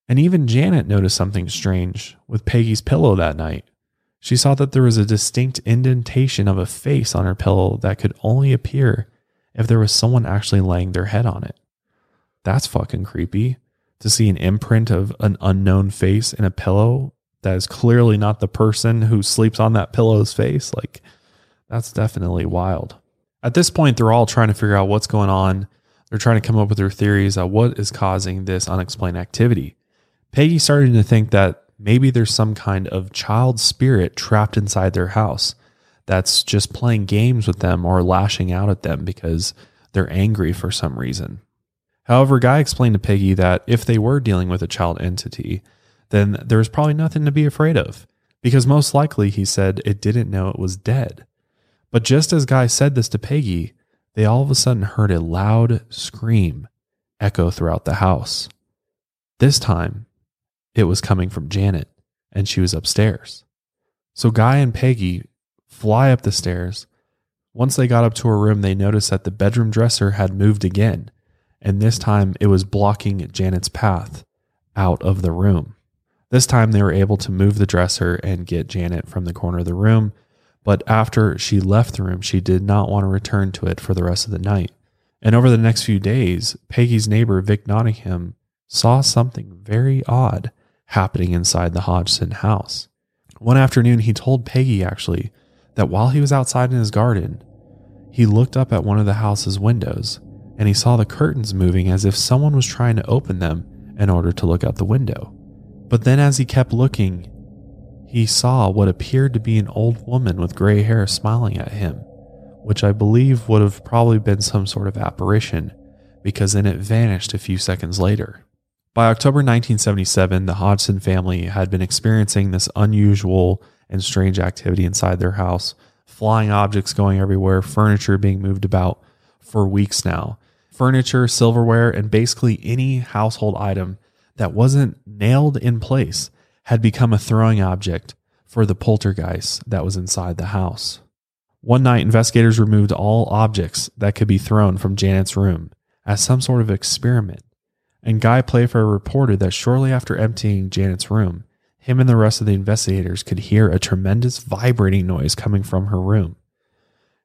And even Janet noticed something strange with Peggy's pillow that night. She saw that there was a distinct indentation of a face on her pillow that could only appear if there was someone actually laying their head on it. That's fucking creepy to see an imprint of an unknown face in a pillow that is clearly not the person who sleeps on that pillow's face. Like, that's definitely wild. At this point, they're all trying to figure out what's going on. They're trying to come up with their theories of what is causing this unexplained activity. Peggy started to think that maybe there's some kind of child spirit trapped inside their house that's just playing games with them or lashing out at them because they're angry for some reason. However, Guy explained to Peggy that if they were dealing with a child entity, then there was probably nothing to be afraid of because most likely he said it didn't know it was dead. But just as Guy said this to Peggy, they all of a sudden heard a loud scream echo throughout the house. This time, it was coming from Janet, and she was upstairs. So Guy and Peggy fly up the stairs. Once they got up to her room, they noticed that the bedroom dresser had moved again, and this time it was blocking Janet's path out of the room. This time they were able to move the dresser and get Janet from the corner of the room, but after she left the room, she did not want to return to it for the rest of the night. And over the next few days, Peggy's neighbor, Vic Nottingham, saw something very odd happening inside the Hodgson house. One afternoon, he told Peggy actually that while he was outside in his garden, he looked up at one of the house's windows and he saw the curtains moving as if someone was trying to open them in order to look out the window. But then, as he kept looking, he saw what appeared to be an old woman with gray hair smiling at him, which I believe would have probably been some sort of apparition because then it vanished a few seconds later. By October 1977, the Hodgson family had been experiencing this unusual and strange activity inside their house, flying objects going everywhere, furniture being moved about for weeks now. Furniture, silverware, and basically any household item that wasn't nailed in place had become a throwing object for the poltergeist that was inside the house. One night, investigators removed all objects that could be thrown from Janet's room as some sort of experiment. And Guy Playfair reported that shortly after emptying Janet's room, him and the rest of the investigators could hear a tremendous vibrating noise coming from her room.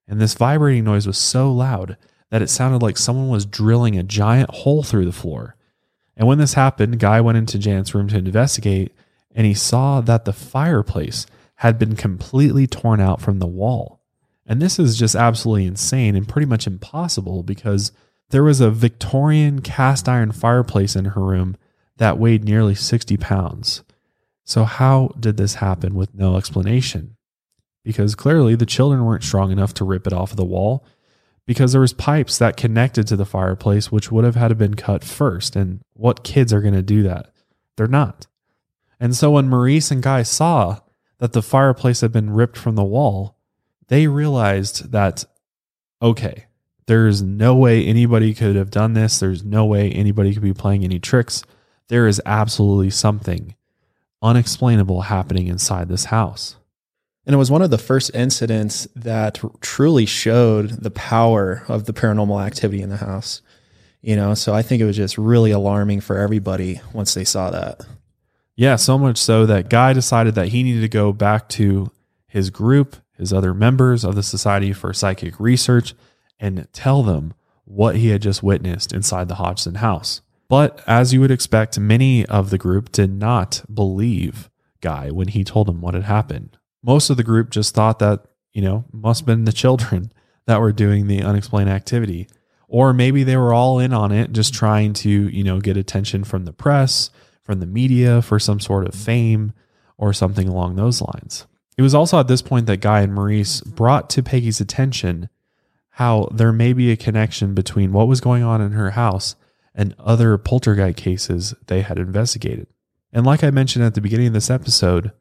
And this vibrating noise was so loud that it sounded like someone was drilling a giant hole through the floor and when this happened, Guy went into Janet's room to investigate, and he saw that the fireplace had been completely torn out from the wall. And this is just absolutely insane and pretty much impossible because there was a Victorian cast iron fireplace in her room that weighed nearly 60 pounds. So, how did this happen with no explanation? Because clearly the children weren't strong enough to rip it off of the wall, because there was pipes that connected to the fireplace which would have had to been cut first. And what kids are going to do that? They're not. And so when maurice and guy saw that the fireplace had been ripped from the wall they realized that okay there's no way anybody could have done this. There's no way anybody could be playing any tricks. There is absolutely something unexplainable happening inside this house and it was one of the first incidents that truly showed the power of the paranormal activity in the house. You know, so I think it was just really alarming for everybody once they saw that. Yeah, so much so that Guy decided that he needed to go back to his group, his other members of the Society for Psychic Research, and tell them what he had just witnessed inside the Hodgson house. But as you would expect, many of the group did not believe Guy when he told them what had happened. Most of the group just thought that, you know, must have been the children that were doing the unexplained activity. Or maybe they were all in on it, just trying to, you know, get attention from the press, from the media for some sort of fame or something along those lines. It was also at this point that Guy and Maurice brought to Peggy's attention how there may be a connection between what was going on in her house and other poltergeist cases they had investigated. And like I mentioned at the beginning of this episode,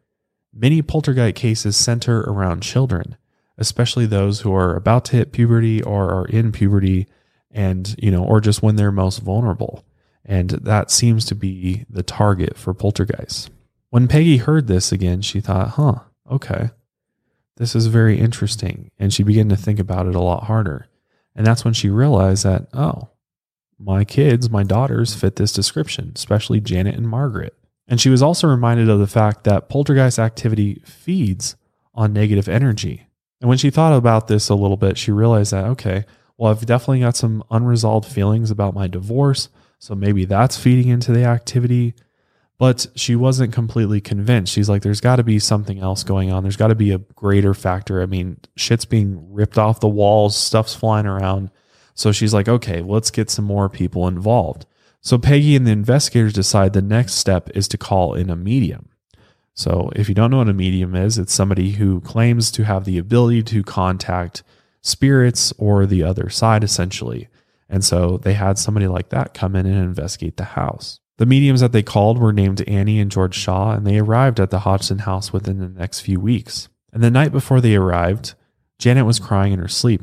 many poltergeist cases center around children, especially those who are about to hit puberty or are in puberty and, you know, or just when they're most vulnerable. And that seems to be the target for poltergeists. When Peggy heard this again, she thought, huh, okay, this is very interesting. And she began to think about it a lot harder. And that's when she realized that, oh, my kids, my daughters fit this description, especially Janet and Margaret. And she was also reminded of the fact that poltergeist activity feeds on negative energy. And when she thought about this a little bit, she realized that, okay, well, I've definitely got some unresolved feelings about my divorce. So maybe that's feeding into the activity. But she wasn't completely convinced. She's like, there's got to be something else going on. There's got to be a greater factor. I mean, shit's being ripped off the walls, stuff's flying around. So she's like, okay, let's get some more people involved. So Peggy and the investigators decide the next step is to call in a medium. So if you don't know what a medium is, it's somebody who claims to have the ability to contact spirits or the other side, essentially. And so they had somebody like that come in and investigate the house. The mediums that they called were named Annie and George Shaw, and they arrived at the Hodgson house within the next few weeks. And the night before they arrived, Janet was crying in her sleep.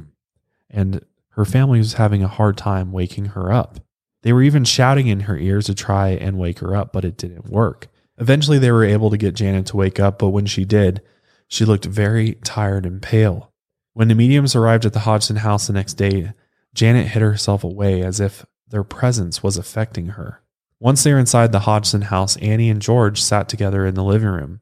And her family was having a hard time waking her up. They were even shouting in her ears to try and wake her up, but it didn't work. Eventually, they were able to get Janet to wake up, but when she did, she looked very tired and pale. When the mediums arrived at the Hodgson house the next day, Janet hid herself away as if their presence was affecting her. Once they were inside the Hodgson house, Annie and George sat together in the living room,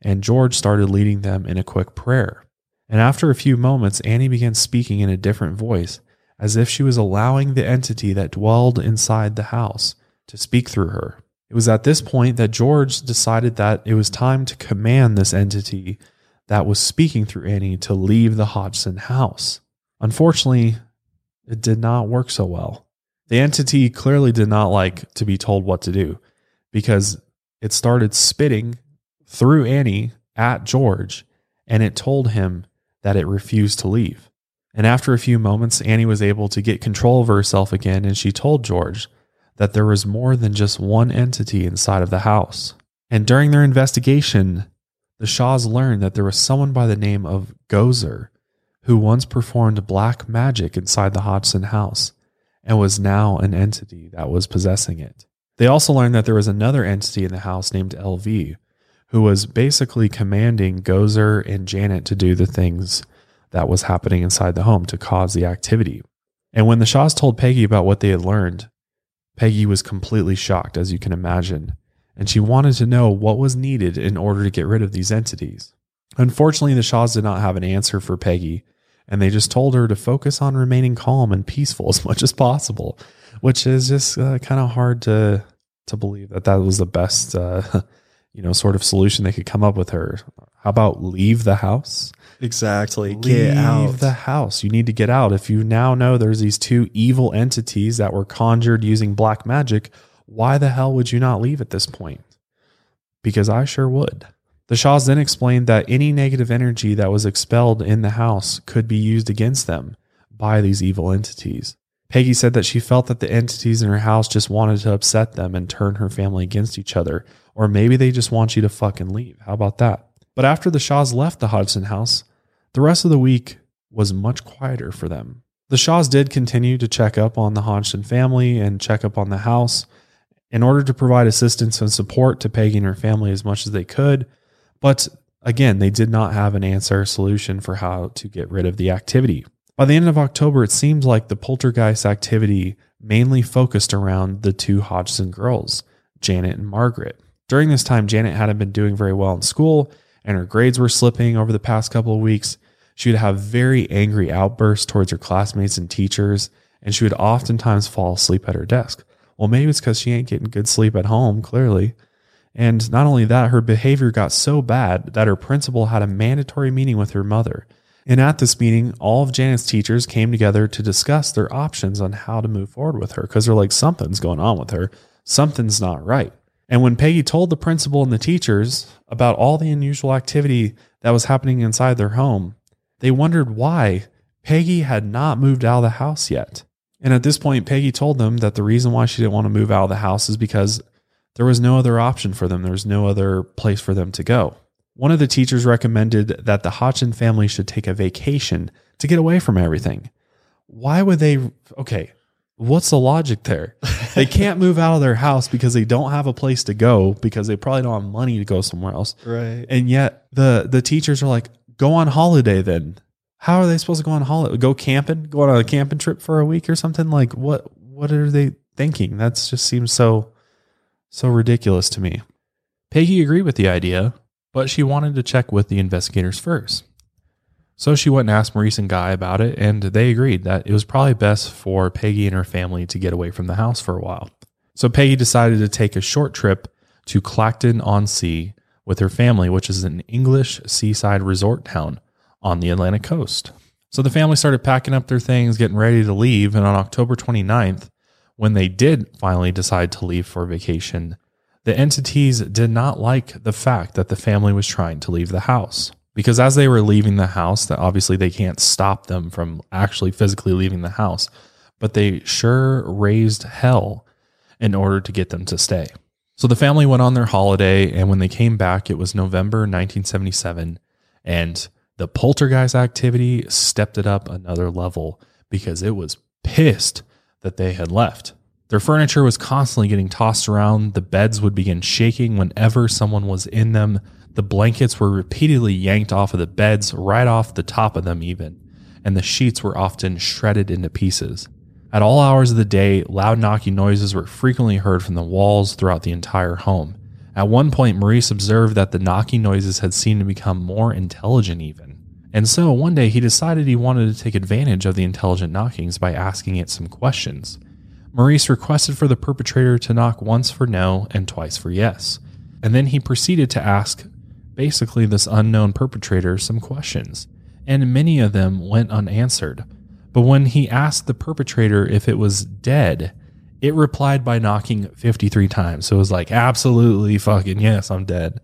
and George started leading them in a quick prayer. And after a few moments, Annie began speaking in a different voice, as if she was allowing the entity that dwelled inside the house to speak through her. It was at this point that George decided that it was time to command this entity that was speaking through Annie to leave the Hodgson house. Unfortunately, it did not work so well. The entity clearly did not like to be told what to do because it started spitting through Annie at George and it told him that it refused to leave. And after a few moments, Annie was able to get control of herself again, and she told George that there was more than just one entity inside of the house. And during their investigation, the Shaws learned that there was someone by the name of Gozer who once performed black magic inside the Hodgson house and was now an entity that was possessing it. They also learned that there was another entity in the house named LV who was basically commanding Gozer and Janet to do the things that was happening inside the home to cause the activity. And when the Shaws told Peggy about what they had learned, Peggy was completely shocked, as you can imagine, and she wanted to know what was needed in order to get rid of these entities. Unfortunately, the Shaws did not have an answer for Peggy, and they just told her to focus on remaining calm and peaceful as much as possible, which is just uh, kind of hard to to believe that that was the best, uh, you know, sort of solution they could come up with her. How about leave the house? Exactly. Leave Get out. the house. You need to get out. If you now know there's these two evil entities that were conjured using black magic, why the hell would you not leave at this point? Because I sure would. The Shaws then explained that any negative energy that was expelled in the house could be used against them by these evil entities. Peggy said that she felt that the entities in her house just wanted to upset them and turn her family against each other. Or maybe they just want you to fucking leave. How about that? But after the Shaws left the Hodgson house, the rest of the week was much quieter for them. The Shaws did continue to check up on the Hodgson family and check up on the house in order to provide assistance and support to Peggy and her family as much as they could. But again, they did not have an answer solution for how to get rid of the activity. By the end of October, it seemed like the poltergeist activity mainly focused around the two Hodgson girls, Janet and Margaret. During this time, Janet hadn't been doing very well in school and her grades were slipping over the past couple of weeks. She would have very angry outbursts towards her classmates and teachers, and she would oftentimes fall asleep at her desk. Well, maybe it's because she ain't getting good sleep at home, clearly. And not only that, her behavior got so bad that her principal had a mandatory meeting with her mother. And at this meeting, all of Janet's teachers came together to discuss their options on how to move forward with her because they're like, something's going on with her. Something's not right. And when Peggy told the principal and the teachers about all the unusual activity that was happening inside their home, they wondered why Peggy had not moved out of the house yet. And at this point, Peggy told them that the reason why she didn't want to move out of the house is because there was no other option for them. There was no other place for them to go. One of the teachers recommended that the Hodgson family should take a vacation to get away from everything. Why would they? Okay, what's the logic there? They can't move out of their house because they don't have a place to go because they probably don't have money to go somewhere else. Right. And yet the the teachers are like, go on holiday then. How are they supposed to go on holiday? Go camping? Go on a camping trip for a week or something? Like what what are they thinking? That just seems so so ridiculous to me. Peggy agreed with the idea, but she wanted to check with the investigators first. So she went and asked Maurice and Guy about it, and they agreed that it was probably best for Peggy and her family to get away from the house for a while. So Peggy decided to take a short trip to Clacton on Sea with her family, which is an English seaside resort town on the Atlantic coast. So the family started packing up their things, getting ready to leave, and on October 29th, when they did finally decide to leave for vacation, the entities did not like the fact that the family was trying to leave the house. Because as they were leaving the house that obviously they can't stop them from actually physically leaving the house but they sure raised hell in order to get them to stay so the family went on their holiday and when they came back it was november 1977 and the poltergeist activity stepped it up another level because it was pissed that they had left. Their furniture was constantly getting tossed around. The beds would begin shaking whenever someone was in them. The blankets were repeatedly yanked off of the beds, right off the top of them, even, and the sheets were often shredded into pieces. At all hours of the day, loud knocking noises were frequently heard from the walls throughout the entire home. At one point, Maurice observed that the knocking noises had seemed to become more intelligent, even. And so one day he decided he wanted to take advantage of the intelligent knockings by asking it some questions. Maurice requested for the perpetrator to knock once for no and twice for yes. And then he proceeded to ask basically this unknown perpetrator some questions, and many of them went unanswered. But when he asked the perpetrator if it was dead, it replied by knocking 53 times. So it was like, absolutely fucking yes, I'm dead,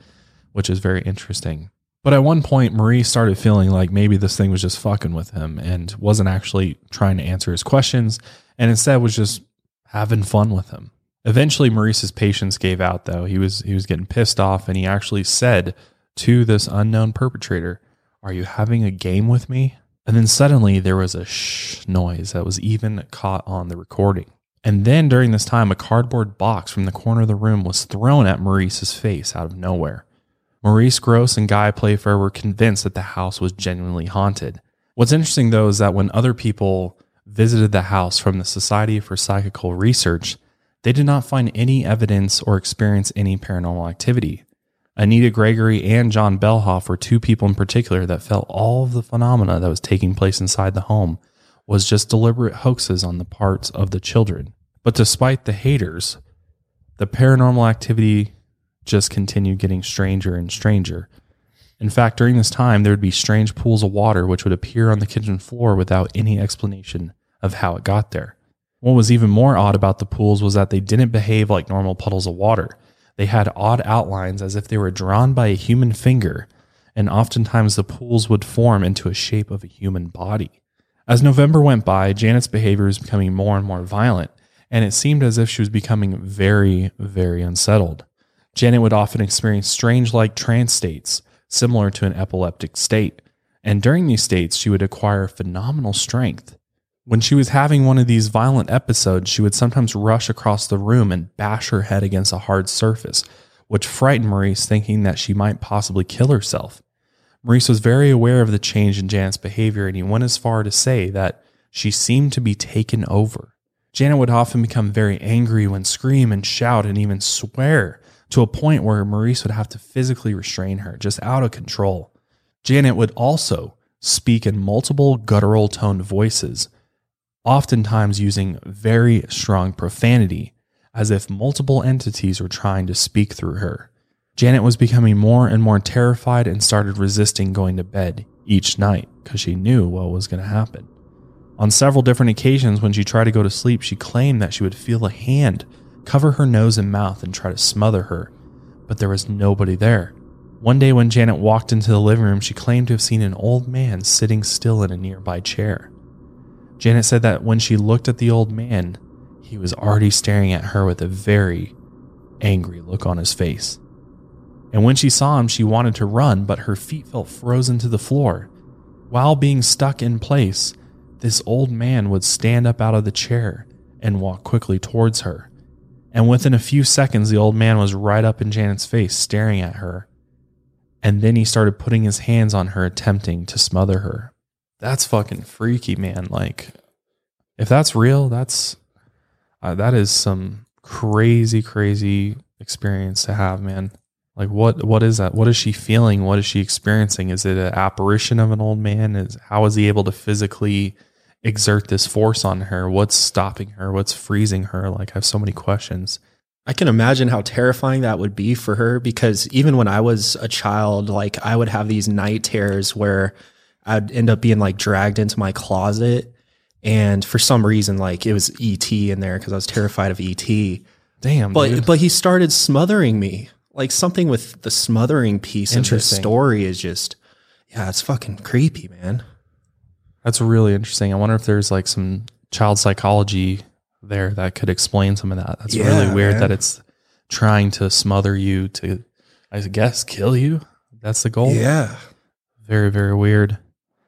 which is very interesting. But at one point, Marie started feeling like maybe this thing was just fucking with him and wasn't actually trying to answer his questions and instead was just having fun with him. Eventually, Maurice's patience gave out though. He was he was getting pissed off and he actually said to this unknown perpetrator, Are you having a game with me? And then suddenly there was a shh noise that was even caught on the recording. And then during this time, a cardboard box from the corner of the room was thrown at Maurice's face out of nowhere. Maurice Grosse and Guy Playfair were convinced that the house was genuinely haunted. What's interesting though is that when other people visited the house from the Society for Psychical Research, they did not find any evidence or experience any paranormal activity. Anita Gregory and John Beloff were two people in particular that felt all of the phenomena that was taking place inside the home was just deliberate hoaxes on the parts of the children. But despite the haters, the paranormal activity just continued getting stranger and stranger. In fact, during this time, there would be strange pools of water which would appear on the kitchen floor without any explanation of how it got there. What was even more odd about the pools was that they didn't behave like normal puddles of water. They had odd outlines as if they were drawn by a human finger, and oftentimes the pools would form into a shape of a human body. As November went by, Janet's behavior was becoming more and more violent, and it seemed as if she was becoming very, very unsettled. Janet would often experience strange like trance states, similar to an epileptic state, and during these states, she would acquire phenomenal strength. When she was having one of these violent episodes, she would sometimes rush across the room and bash her head against a hard surface, which frightened Maurice, thinking that she might possibly kill herself. Maurice was very aware of the change in Janet's behavior, and he went as far to say that she seemed to be taken over. Janet would often become very angry when scream and shout and even swear to a point where Maurice would have to physically restrain her, just out of control. Janet would also speak in multiple guttural toned voices, oftentimes using very strong profanity, as if multiple entities were trying to speak through her. Janet was becoming more and more terrified and started resisting going to bed each night because she knew what was going to happen. On several different occasions, when she tried to go to sleep, she claimed that she would feel a hand cover her nose and mouth and try to smother her, but there was nobody there. One day, when Janet walked into the living room, she claimed to have seen an old man sitting still in a nearby chair. Janet said that when she looked at the old man, he was already staring at her with a very angry look on his face. And when she saw him, she wanted to run, but her feet felt frozen to the floor. While being stuck in place, this old man would stand up out of the chair and walk quickly towards her. And within a few seconds, the old man was right up in Janet's face, staring at her. And then he started putting his hands on her, attempting to smother her. That's fucking freaky, man. Like, if that's real, that's uh, that is some crazy, crazy experience to have, man. Like what what is that? What is she feeling? What is she experiencing? Is it an apparition of an old man? Is how is he able to physically exert this force on her? What's stopping her? What's freezing her? Like I have so many questions. I can imagine how terrifying that would be for her because even when I was a child, like I would have these night terrors where I'd end up being like dragged into my closet and for some reason like it was ET in there because I was terrified of ET. Damn, But dude. but he started smothering me. Like something with the smothering piece of the story is just yeah, it's fucking creepy, man. That's really interesting. I wonder if there's like some child psychology there that could explain some of that. That's Yeah, really weird man. that it's trying to smother you to, I guess, kill you. That's the goal. Yeah. Very, very weird.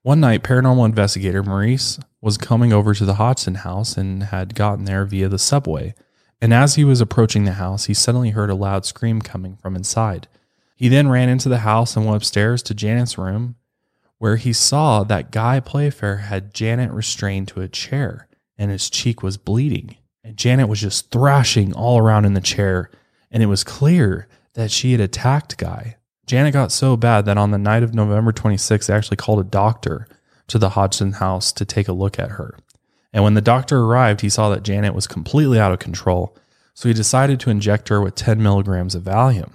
One night, paranormal investigator Maurice was coming over to the Hodgson house and had gotten there via the subway. And as he was approaching the house, he suddenly heard a loud scream coming from inside. He then ran into the house and went upstairs to Janet's room, where he saw that Guy Playfair had Janet restrained to a chair and his cheek was bleeding. And Janet was just thrashing all around in the chair, and it was clear that she had attacked Guy. Janet got so bad that on the night of November 26th, they actually called a doctor to the Hodgson house to take a look at her. And when the doctor arrived, he saw that Janet was completely out of control. So he decided to inject her with 10 milligrams of Valium.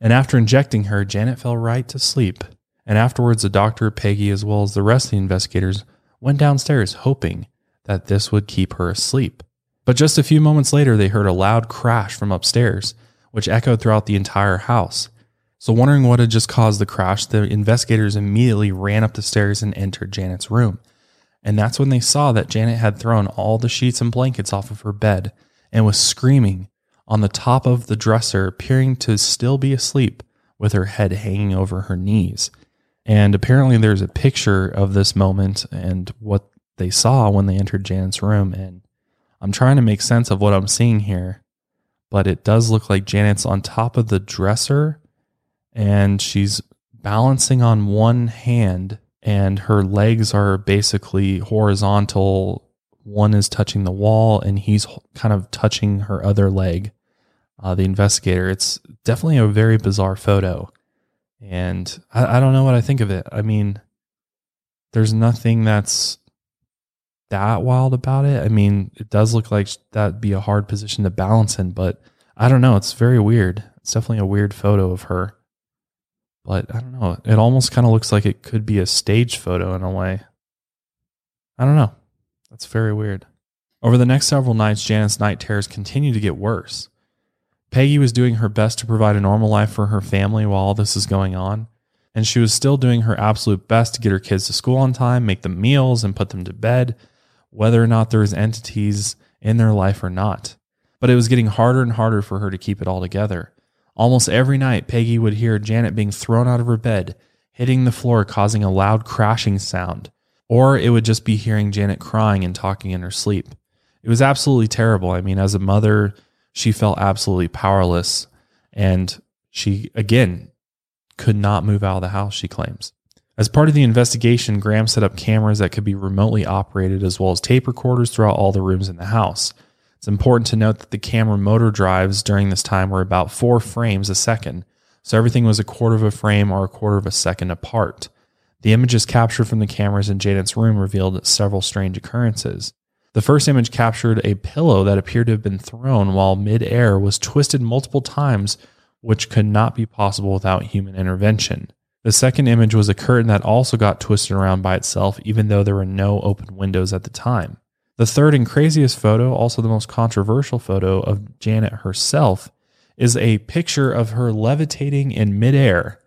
And after injecting her, Janet fell right to sleep. And afterwards, the doctor, Peggy, as well as the rest of the investigators went downstairs hoping that this would keep her asleep. But just a few moments later, they heard a loud crash from upstairs, which echoed throughout the entire house. So, wondering what had just caused the crash, the investigators immediately ran up the stairs and entered Janet's room. And that's when they saw that Janet had thrown all the sheets and blankets off of her bed and was screaming on the top of the dresser, appearing to still be asleep with her head hanging over her knees. And apparently, there's a picture of this moment and what they saw when they entered Janet's room. And I'm trying to make sense of what I'm seeing here, but it does look like Janet's on top of the dresser and she's balancing on one hand and her legs are basically horizontal. One is touching the wall and he's kind of touching her other leg. Uh, the investigator it's definitely a very bizarre photo. And I, I don't know what i think of it. I mean there's nothing that's that wild about it. I mean it does look like that'd be a hard position to balance in but i don't know. It's very weird. It's definitely a weird photo of her but I don't know. It almost kind of looks like it could be a stage photo in a way. I don't know. That's very weird. Over the next several nights, Janet's night terrors continued to get worse. Peggy was doing her best to provide a normal life for her family while all this is going on, and she was still doing her absolute best to get her kids to school on time, make them meals, and put them to bed, whether or not there was entities in their life or not. But it was getting harder and harder for her to keep it all together. Almost every night, Peggy would hear Janet being thrown out of her bed, hitting the floor, causing a loud crashing sound, or it would just be hearing Janet crying and talking in her sleep. It was absolutely terrible. I mean, as a mother, she felt absolutely powerless, and she, again, could not move out of the house, she claims. As part of the investigation, Graham set up cameras that could be remotely operated as well as tape recorders throughout all the rooms in the house It's important to note that the camera motor drives during this time were about four frames a second, so everything was a quarter of a frame or a quarter of a second apart. The images captured from the cameras in Janet's room revealed several strange occurrences. The first image captured a pillow that appeared to have been thrown while midair was twisted multiple times, which could not be possible without human intervention. The second image was a curtain that also got twisted around by itself, even though there were no open windows at the time. The third and craziest photo, also the most controversial photo of Janet herself, is a picture of her levitating in midair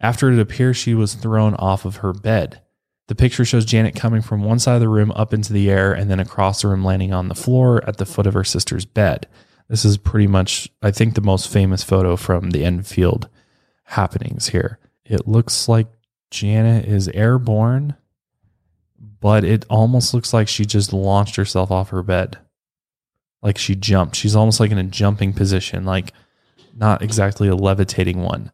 after it appears she was thrown off of her bed. The picture shows Janet coming from one side of the room up into the air and then across the room landing on the floor at the foot of her sister's bed. This is pretty much, I think, the most famous photo from the Enfield happenings here. It looks like Janet is airborne but it almost looks like she just launched herself off her bed. Like she jumped. She's almost like in a jumping position, like not exactly a levitating one.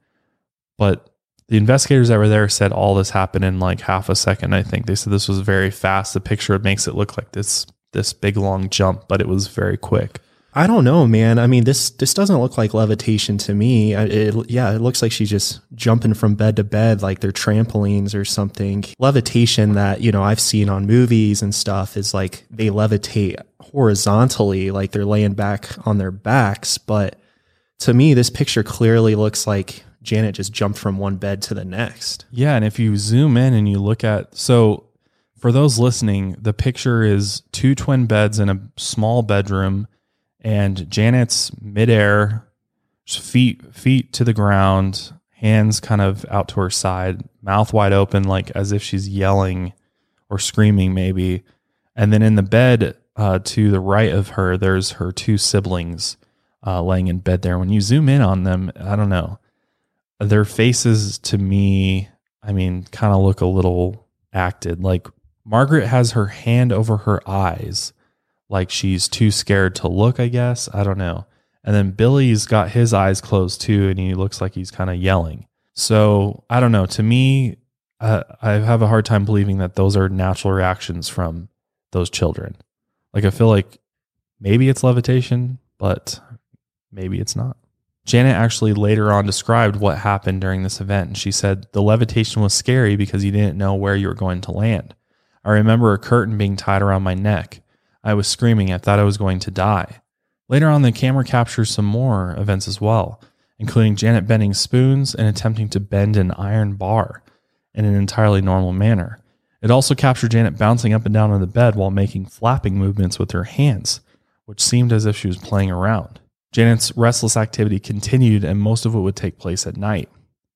But the investigators that were there said all this happened in like half a second, I think. They said this was very fast. The picture makes it look like this this big long jump, but it was very quick. I don't know, man. I mean, this this doesn't look like levitation to me. It, yeah, it looks like she's just jumping from bed to bed like they're trampolines or something. Levitation that you know I've seen on movies and stuff is like they levitate horizontally, like they're laying back on their backs. But to me, this picture clearly looks like Janet just jumped from one bed to the next. Yeah, and if you zoom in and you look at so for those listening, the picture is two twin beds in a small bedroom and Janet's midair, feet feet to the ground, hands kind of out to her side, mouth wide open, like as if she's yelling or screaming, maybe. And then in the bed uh, to the right of her, there's her two siblings uh, laying in bed there. When you zoom in on them, I don't know, their faces to me, I mean, kind of look a little acted. Like Margaret has her hand over her eyes like she's too scared to look, I guess. I don't know. And then Billy's got his eyes closed too, and he looks like he's kind of yelling. So I don't know. To me, uh, I have a hard time believing that those are natural reactions from those children. Like I feel like maybe it's levitation, but maybe it's not. Janet actually later on described what happened during this event, and she said the levitation was scary because you didn't know where you were going to land. I remember a curtain being tied around my neck. I was screaming. I thought I was going to die. Later on, the camera captures some more events as well, including Janet bending spoons and attempting to bend an iron bar in an entirely normal manner. It also captured Janet bouncing up and down on the bed while making flapping movements with her hands, which seemed as if she was playing around. Janet's restless activity continued, and most of it would take place at night.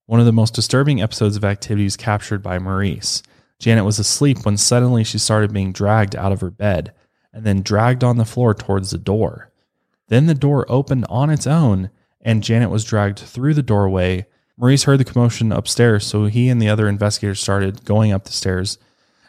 One of the most disturbing episodes of activity activities captured by Maurice. Janet was asleep when suddenly she started being dragged out of her bed and then dragged on the floor towards the door. Then the door opened on its own, and Janet was dragged through the doorway. Maurice heard the commotion upstairs, so he and the other investigators started going up the stairs,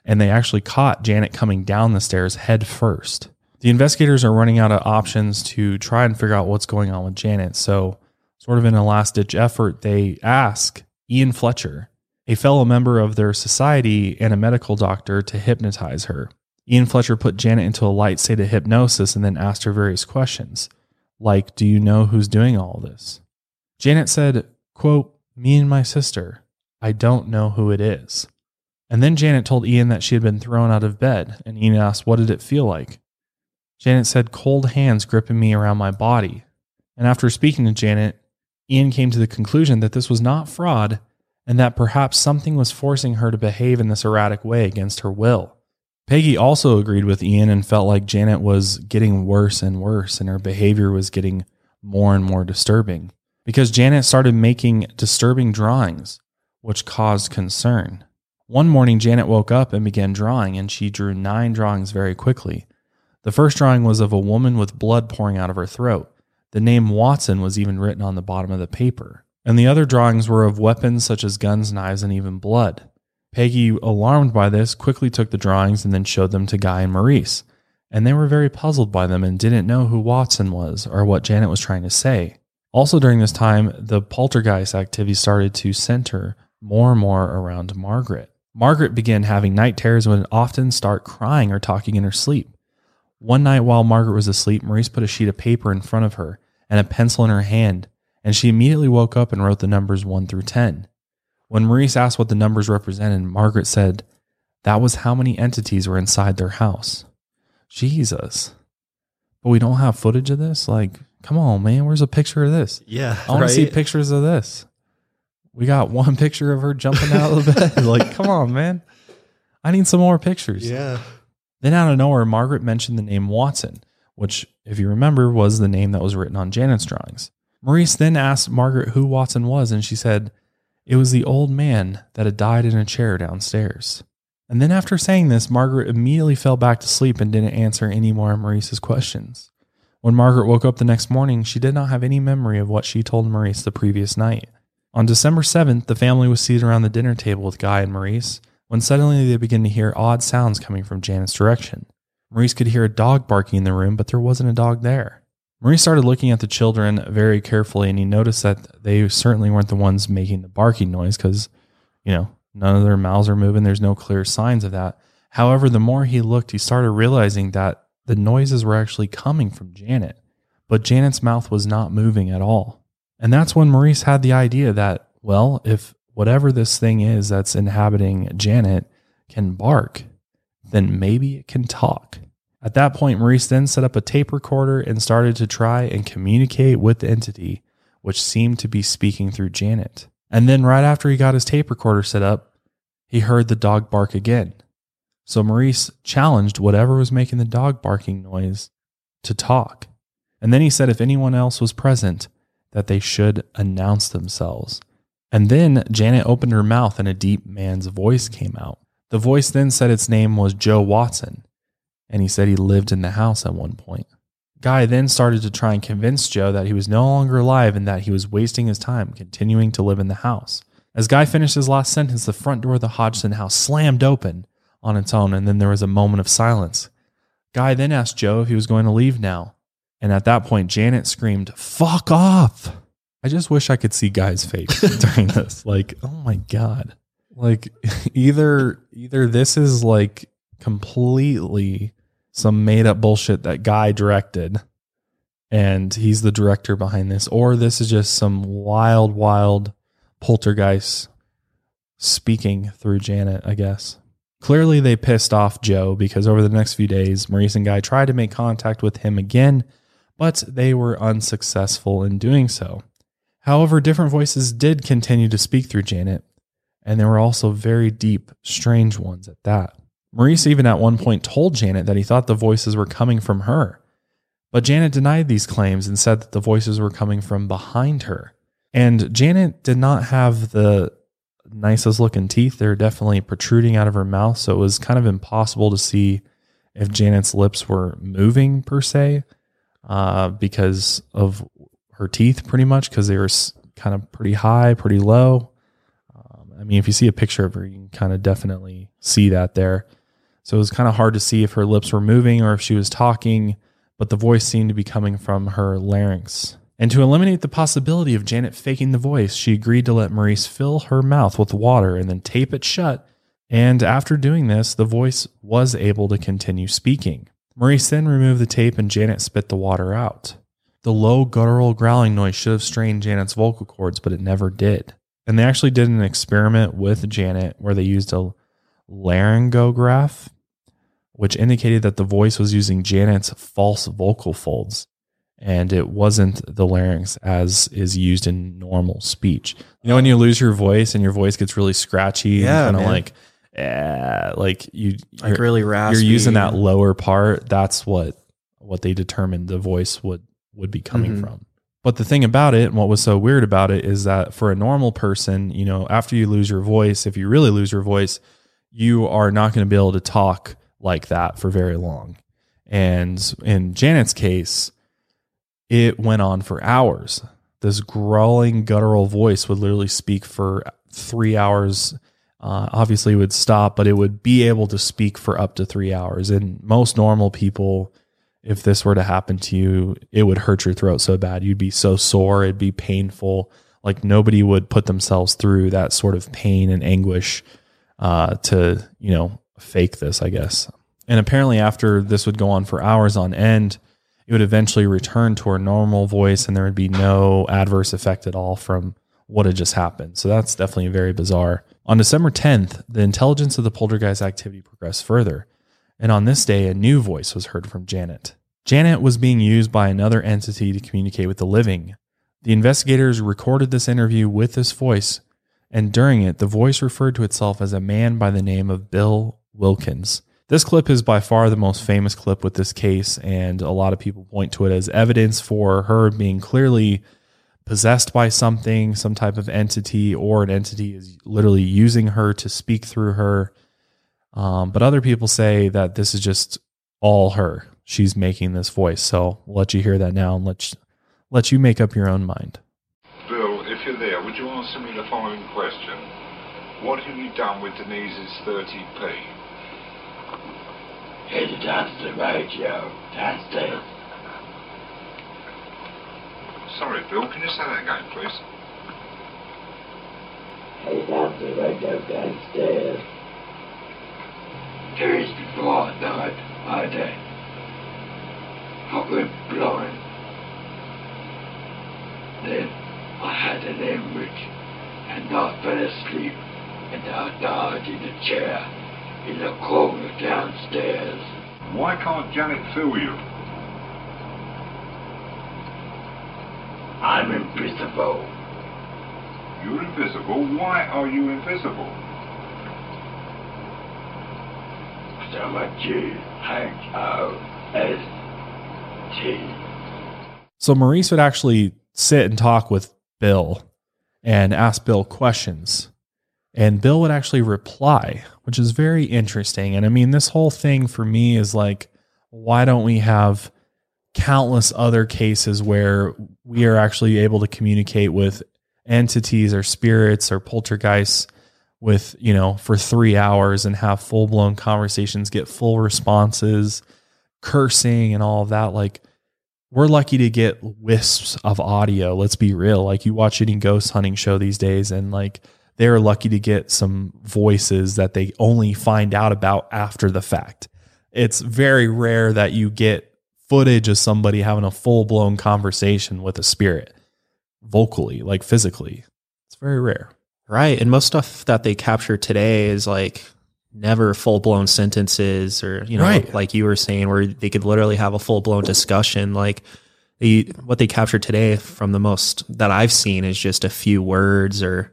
and they actually caught Janet coming down the stairs head first. The investigators are running out of options to try and figure out what's going on with Janet, so, sort of in a last ditch effort, they ask Ian Fletcher, a fellow member of their society and a medical doctor, to hypnotize her. Ian Fletcher put Janet into a light state of hypnosis and then asked her various questions, like, Do you know who's doing all this? Janet said, quote, Me and my sister. I don't know who it is. And then Janet told Ian that she had been thrown out of bed, and Ian asked, What did it feel like? Janet said, Cold hands gripping me around my body. And after speaking to Janet, Ian came to the conclusion that this was not fraud and that perhaps something was forcing her to behave in this erratic way against her will. Peggy also agreed with Ian and felt like Janet was getting worse and worse, and her behavior was getting more and more disturbing because Janet started making disturbing drawings, which caused concern. One morning, Janet woke up and began drawing, and she drew nine drawings very quickly. The first drawing was of a woman with blood pouring out of her throat. The name Watson was even written on the bottom of the paper. And the other drawings were of weapons such as guns, knives, and even blood. Peggy, alarmed by this, quickly took the drawings and then showed them to Guy and Maurice. And they were very puzzled by them and didn't know who Watson was or what Janet was trying to say. Also, during this time, the poltergeist activity started to center more and more around Margaret. Margaret began having night terrors and would often start crying or talking in her sleep. One night while Margaret was asleep, Maurice put a sheet of paper in front of her and a pencil in her hand, and she immediately woke up and wrote the numbers 1 through 10. When Maurice asked what the numbers represented, Margaret said that was how many entities were inside their house. Jesus. But we don't have footage of this? Like, come on, man. Where's a picture of this? Yeah. I want right? to see pictures of this. We got one picture of her jumping out of the bed. like, come on, man. I need some more pictures. Yeah. Then out of nowhere, Margaret mentioned the name Watson, which, if you remember, was the name that was written on Janet's drawings. Maurice then asked Margaret who Watson was, and she said it was the old man that had died in a chair downstairs. And then after saying this, Margaret immediately fell back to sleep and didn't answer any more of Maurice's questions. When Margaret woke up the next morning, she did not have any memory of what she told Maurice the previous night. On December 7th, the family was seated around the dinner table with Guy and Maurice when suddenly they began to hear odd sounds coming from Janet's direction. Maurice could hear a dog barking in the room, but there wasn't a dog there. Maurice started looking at the children very carefully and he noticed that they certainly weren't the ones making the barking noise because, you know, none of their mouths are moving. There's no clear signs of that. However, the more he looked, he started realizing that the noises were actually coming from Janet, but Janet's mouth was not moving at all. And that's when Maurice had the idea that, well, if whatever this thing is that's inhabiting Janet can bark, then maybe it can talk. At that point, Maurice then set up a tape recorder and started to try and communicate with the entity, which seemed to be speaking through Janet. And then, right after he got his tape recorder set up, he heard the dog bark again. So Maurice challenged whatever was making the dog barking noise to talk. And then he said if anyone else was present, that they should announce themselves. And then Janet opened her mouth and a deep man's voice came out. The voice then said its name was Joe Watson, and he said he lived in the house at one point. Guy then started to try and convince Joe that he was no longer alive and that he was wasting his time continuing to live in the house. As Guy finished his last sentence, the front door of the Hodgson house slammed open on its own, and then there was a moment of silence. Guy then asked Joe if he was going to leave now. And at that point, Janet screamed, Fuck off! I just wish I could see Guy's face during this. Like, oh my God. Like either either this is like completely some made up bullshit that Guy directed and he's the director behind this, or this is just some wild, wild poltergeist speaking through Janet, I guess. Clearly, they pissed off Joe because over the next few days, Maurice and Guy tried to make contact with him again, but they were unsuccessful in doing so. However, different voices did continue to speak through Janet, and there were also very deep, strange ones at that. Maurice even at one point told Janet that he thought the voices were coming from her, but Janet denied these claims and said that the voices were coming from behind her. And Janet did not have the nicest looking teeth. They were definitely protruding out of her mouth, so it was kind of impossible to see if Janet's lips were moving per se uh, because of her teeth, pretty much, because they were kind of pretty high, pretty low. Um, I mean, if you see a picture of her, you can kind of definitely see that there. So it was kind of hard to see if her lips were moving or if she was talking, but the voice seemed to be coming from her larynx. And to eliminate the possibility of Janet faking the voice, she agreed to let Maurice fill her mouth with water and then tape it shut. And after doing this, the voice was able to continue speaking. Maurice then removed the tape and Janet spit the water out. The low guttural growling noise should have strained Janet's vocal cords, but it never did. And they actually did an experiment with Janet where they used a laryngograph, which indicated that the voice was using Janet's false vocal folds and it wasn't the larynx as is used in normal speech. You know, when you lose your voice and your voice gets really scratchy Yeah, and kind of like, eh, like you, Like you're- really raspy. you're using that lower part. That's what what they determined the voice would would be coming Mhm. from. But the thing about it, and what was so weird about it, is that for a normal person, you know, after you lose your voice, if you really lose your voice, you are not going to be able to talk like that for very long. And in Janet's case, it went on for hours. This growling, guttural voice would literally speak for three hours. Uh, obviously, would stop, but it would be able to speak for up to three hours. And most normal people, if this were to happen to you, it would hurt your throat so bad. You'd be so sore, it'd be painful. Like nobody would put themselves through that sort of pain and anguish uh, to, you know, fake this, I guess. And apparently, after this would go on for hours on end, it would eventually return to her normal voice and there would be no adverse effect at all from what had just happened. So that's definitely very bizarre. On December 10th, the intelligence of the poltergeist activity progressed further. And on this day, a new voice was heard from Janet. Janet was being used by another entity to communicate with the living. The investigators recorded this interview with this voice, and during it, the voice referred to itself as a man by the name of Bill Wilkins. This clip is by far the most famous clip with this case, and a lot of people point to it as evidence for her being clearly possessed by something, some type of entity, or an entity is literally using her to speak through her. Um, but other people say that this is just all her. She's making this voice. So we'll let you hear that now and let you, let you make up your own mind. Bill, if you're there, would you answer me the following question? What have you done with Denise's 30p? Down to the radio, downstairs. Sorry, Bill, can you say that again, please? Down to the radio, downstairs. Two years before I died, my day. I went blind. Then I had an hemorrhage, and I fell asleep, and I died in a chair in the corner downstairs. Why can't Janet feel you? I'm invisible. You're invisible. Why are you invisible? So much G H O S T. So Maurice would actually sit and talk with Bill and ask Bill questions. And Bill would actually reply, which is very interesting. And I mean, this whole thing for me is like, why don't we have countless other cases where we are actually able to communicate with entities or spirits or poltergeists with, you know, for three hours and have full blown conversations, get full responses, cursing and all of that? Like, we're lucky to get wisps of audio. Let's be real. Like, you watch any ghost hunting show these days and like, they're lucky to get some voices that they only find out about after the fact. It's very rare that you get footage of somebody having a full blown conversation with a spirit vocally, like physically. It's very rare. Right. And most stuff that they capture today is like never full blown sentences or, you know, Right. like you were saying, where they could literally have a full blown discussion. Like the, what they capture today from the most that I've seen is just a few words or,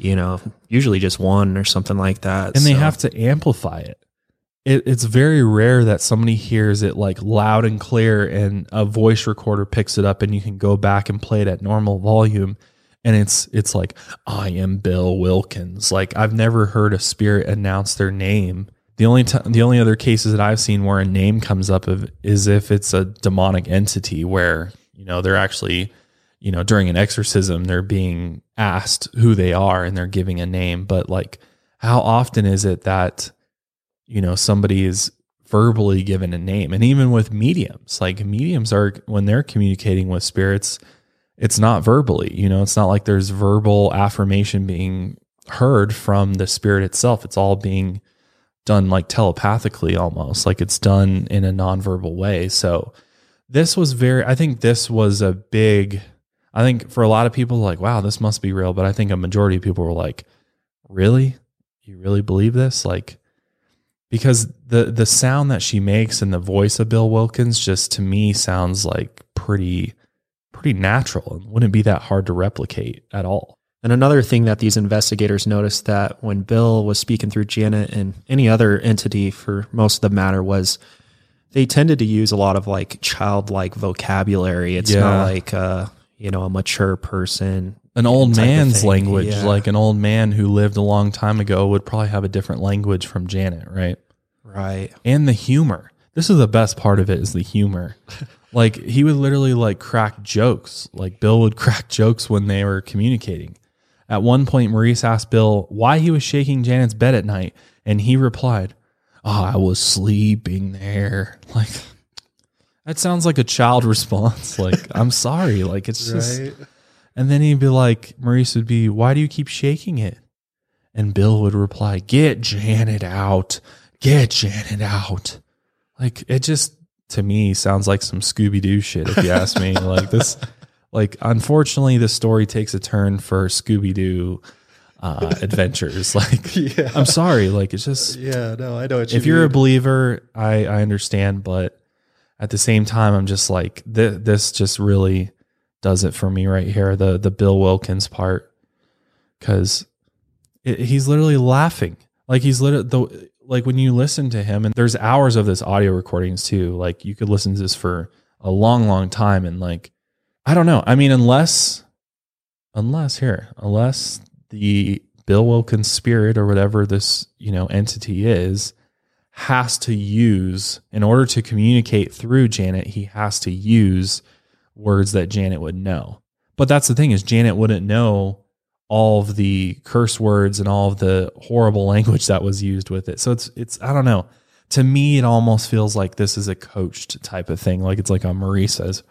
you know, usually just one or something like that. And they have to amplify it. it. It's very rare that somebody hears it like loud and clear and a voice recorder picks it up and you can go back and play it at normal volume. And it's it's like, I am Bill Wilkins. Like I've never heard a spirit announce their name. The only time, the only other cases that I've seen where a name comes up of is if it's a demonic entity where, you know, they're actually you know, during an exorcism, they're being asked who they are and they're giving a name. But like, how often is it that, you know, somebody is verbally given a name? And even with mediums, like mediums are, when they're communicating with spirits, it's not verbally, you know, it's not like there's verbal affirmation being heard from the spirit itself. It's all being done like telepathically almost, like it's done in a nonverbal way. So, this was very i think this was a big i think for a lot of people like wow this must be real but i think a majority of people were like really you really believe this like because the the sound that she makes and the voice of bill wilkins just to me sounds like pretty pretty natural and wouldn't be that hard to replicate at all And another thing that these investigators noticed that when Bill was speaking through Janet and any other entity for most of the matter was they tended to use a lot of like childlike vocabulary. It's Yeah. not like uh, you know, a mature person. an old man's language Yeah. like an old man who lived a long time ago would probably have a different language from janet right Right. and the humor. This is the best part of it is the humor. like he would literally like crack jokes. Like Bill would crack jokes when they were communicating. At one point, Maurice asked Bill why he was shaking Janet's bed at night, and he replied, "Oh, I was sleeping there." Like that sounds like a child response. Like I'm sorry. Like it's just. And then he'd be like, Maurice would be, why do you keep shaking it? And Bill would reply, get Janet out. get Janet out. Like it just to me sounds like some Scooby Doo shit. If you ask me, like this, like unfortunately, the story takes a turn for Scooby Doo uh, adventures. Like Yeah. I'm sorry, like it's just Yeah, no, I know what you if you're a believer, I I understand, but at the same time, I'm just like th- this just really does it for me right here. The the Bill Wilkins part, because he's literally laughing, like he's literally the like when you listen to him, and there's hours of this audio recordings too. Like you could listen to this for a long, long time, and like I don't know. I mean, unless unless here, unless the Bill Wilkins spirit or whatever this, you know, entity is has to use in order to communicate through Janet, he has to use words that Janet would know. But that's the thing is Janet wouldn't know all of the curse words and all of the horrible language that was used with it. So it's it's I don't know. To me it almost feels like this is a coached type of thing. Like it's like a Marie says,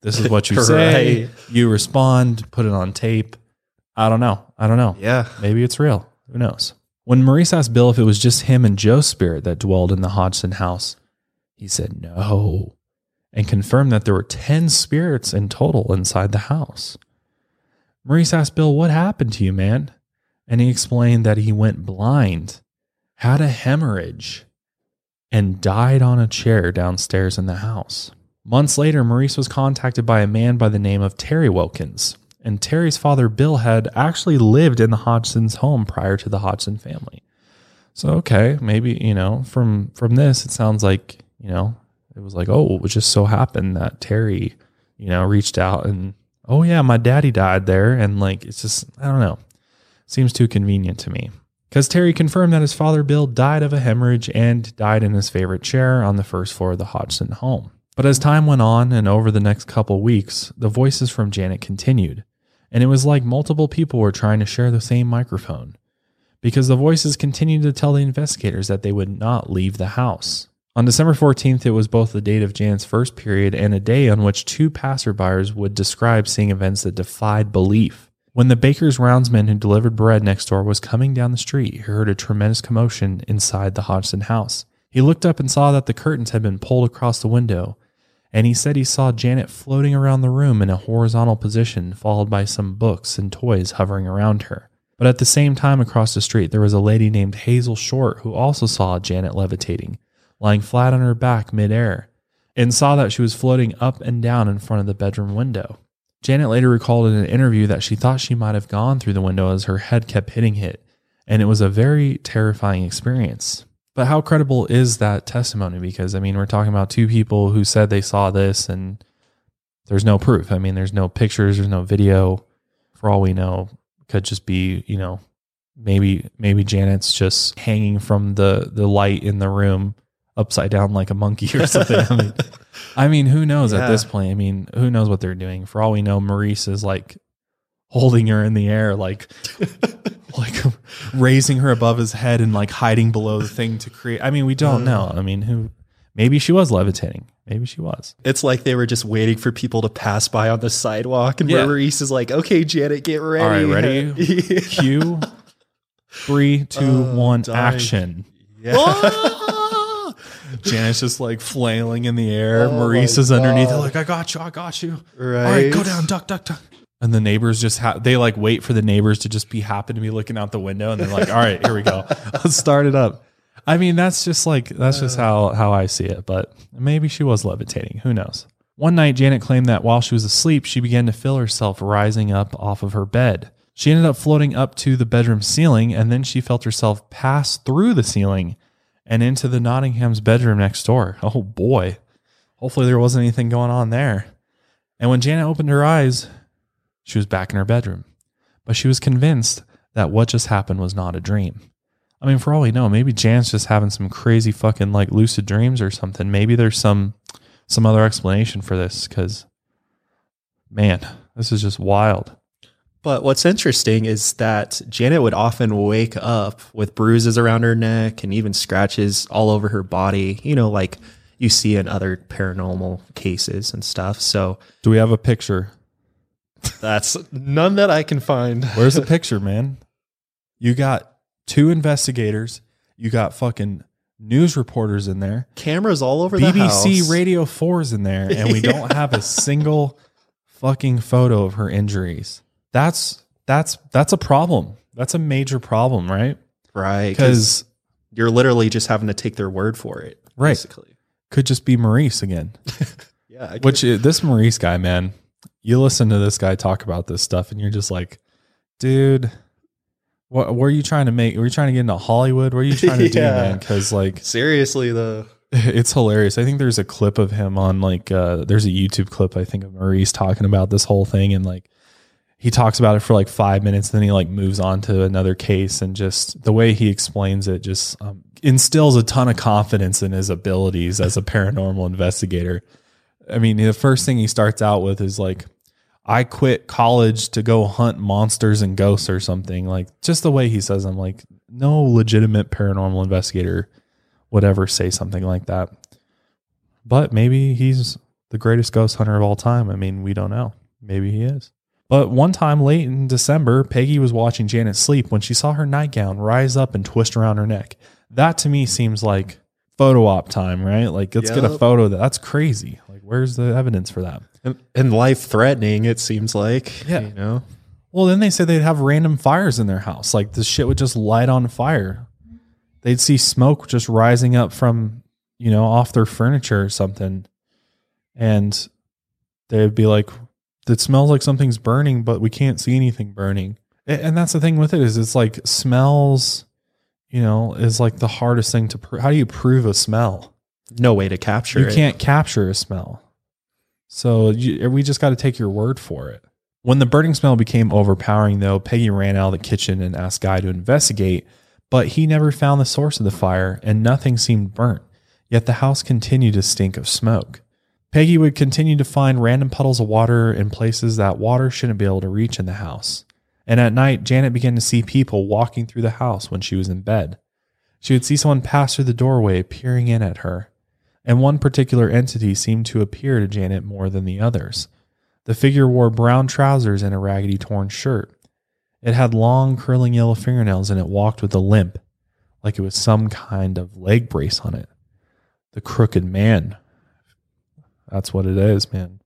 this is what you say, you respond, put it on tape. I don't know. I don't know. Yeah. Maybe it's real. Who knows? When Maurice asked Bill if it was just him and Joe's spirit that dwelled in the Hodgson house, he said no and confirmed that there were 10 spirits in total inside the house. Maurice asked Bill, What happened to you, man? And he explained that he went blind, had a hemorrhage, and died on a chair downstairs in the house. Months later, Maurice was contacted by a man by the name of Terry Wilkins. And Terry's father, Bill, had actually lived in the Hodgson's home prior to the Hodgson family. So okay, maybe you know from from this, it sounds like you know it was like oh, it just so happened that Terry, you know, reached out and oh yeah, my daddy died there, and like it's just I don't know, seems too convenient to me. Because Terry confirmed that his father Bill died of a hemorrhage and died in his favorite chair on the first floor of the Hodgson home. But as time went on and over the next couple weeks, the voices from Janet continued, and it was like multiple people were trying to share the same microphone because the voices continued to tell the investigators that they would not leave the house. On December 14th, it was both the date of Jan's first period and a day on which two passerbyers would describe seeing events that defied belief. When the baker's roundsman who delivered bread next door was coming down the street, he heard a tremendous commotion inside the Hodgson house. He looked up and saw that the curtains had been pulled across the window, and he said he saw Janet floating around the room in a horizontal position, followed by some books and toys hovering around her. But at the same time, across the street, there was a lady named Hazel Short who also saw Janet levitating, lying flat on her back midair, and saw that she was floating up and down in front of the bedroom window. Janet later recalled in an interview that she thought she might have gone through the window as her head kept hitting it, and it was a very terrifying experience. But how credible is that testimony? Because, I mean, we're talking about two people who said they saw this, and there's no proof. I mean, there's no pictures, there's no video. For all we know, could just be, you know, maybe maybe Janet's just hanging from the the light in the room upside down like a monkey or something. I mean, I mean, who knows at this point? I mean, who knows what they're doing? For all we know, Maurice is like holding her in the air, like like raising her above his head and like hiding below the thing to create. I mean, we don't mm. know. I mean, who? Maybe she was levitating. Maybe she was. It's like they were just waiting for people to pass by on the sidewalk, and Yeah. Maurice is like, "Okay, Janet, get ready." All right, ready? Yeah. Cue. Three, two, Oh, one, dying. action. Yeah. Janet's just like flailing in the air. Oh Maurice is underneath. They're like, I got you. I got you. right. All right, go down, duck, duck, duck. And the neighbors just ha- they like wait for the neighbors to just be happen to be looking out the window, and they're like, "All right, here we go, let's start it up." I mean, that's just like that's just how how I see it. But maybe she was levitating. Who knows? One night, Janet claimed that while she was asleep, she began to feel herself rising up off of her bed. She ended up floating up to the bedroom ceiling, and then she felt herself pass through the ceiling and into the Nottingham's bedroom next door. Oh boy. Hopefully there wasn't anything going on there. And when Janet opened her eyes, she was back in her bedroom. But she was convinced that what just happened was not a dream. I mean, for all we know, maybe Jan's just having some crazy fucking like lucid dreams or something. Maybe there's some some other explanation for this cuz man, this is just wild. But what's interesting is that Janet would often wake up with bruises around her neck and even scratches all over her body, you know, like you see in other paranormal cases and stuff. So Do we have a picture? That's none that I can find. Where's the picture, man? You got two investigators. You got fucking news reporters in there, Cameras all over the house. BBC Radio 4's in there, and we don't have a single fucking photo of her injuries. That's that's that's a problem. That's a major problem, right? right? Because you're literally just having to take their word for it, Right. Basically, could just be Maurice again. yeah. I Which uh, this Maurice guy, man, you listen to this guy talk about this stuff, and you're just like, dude, what were you trying to make? Were you trying to get into Hollywood? What are you trying to do, man? Because like, seriously though. it's hilarious. I think there's a clip of him on like, uh, there's a YouTube clip I think of Maurice talking about this whole thing, and like, he talks about it for like five minutes, then he like moves on to another case, and just the way he explains it just um, instills a ton of confidence in his abilities as a paranormal investigator. I mean, the first thing he starts out with is like, I quit college to go hunt monsters and ghosts or something. Like, just the way he says, I'm like, no legitimate paranormal investigator would ever say something like that. But maybe he's the greatest ghost hunter of all time. I mean, we don't know. Maybe he is. But one time late in December, Peggy was watching Janet sleep when she saw her nightgown rise up and twist around her neck. That to me seems like photo op time, right? Like, let's get a photo of that. That's crazy. Like, where's the evidence for that? And, and life threatening, it seems like. Yeah. You know? Well, then they said they'd have random fires in their house. Like the shit would just light on fire. They'd see smoke just rising up from, you know, off their furniture or something. And they'd be like, it smells like something's burning, but we can't see anything burning. And that's the thing with it is it's like smells, you know, is like the hardest thing to prove. How do you prove a smell? No way to capture you it. can't capture a smell. So you, we just got to take your word for it. When the burning smell became overpowering, though, Peggy ran out of the kitchen and asked Guy to investigate, but he never found the source of the fire and nothing seemed burnt. Yet the house continued to stink of smoke. Peggy would continue to find random puddles of water in places that water shouldn't be able to reach in the house. And at night, Janet began to see people walking through the house when she was in bed. She would see someone pass through the doorway, peering in at her and one particular entity seemed to appear to Janet more than the others. The figure wore brown trousers and a raggedy torn shirt. It had long, curling yellow fingernails and it walked with a limp, like it was some kind of leg brace on it. The crooked man. That's what it is, man.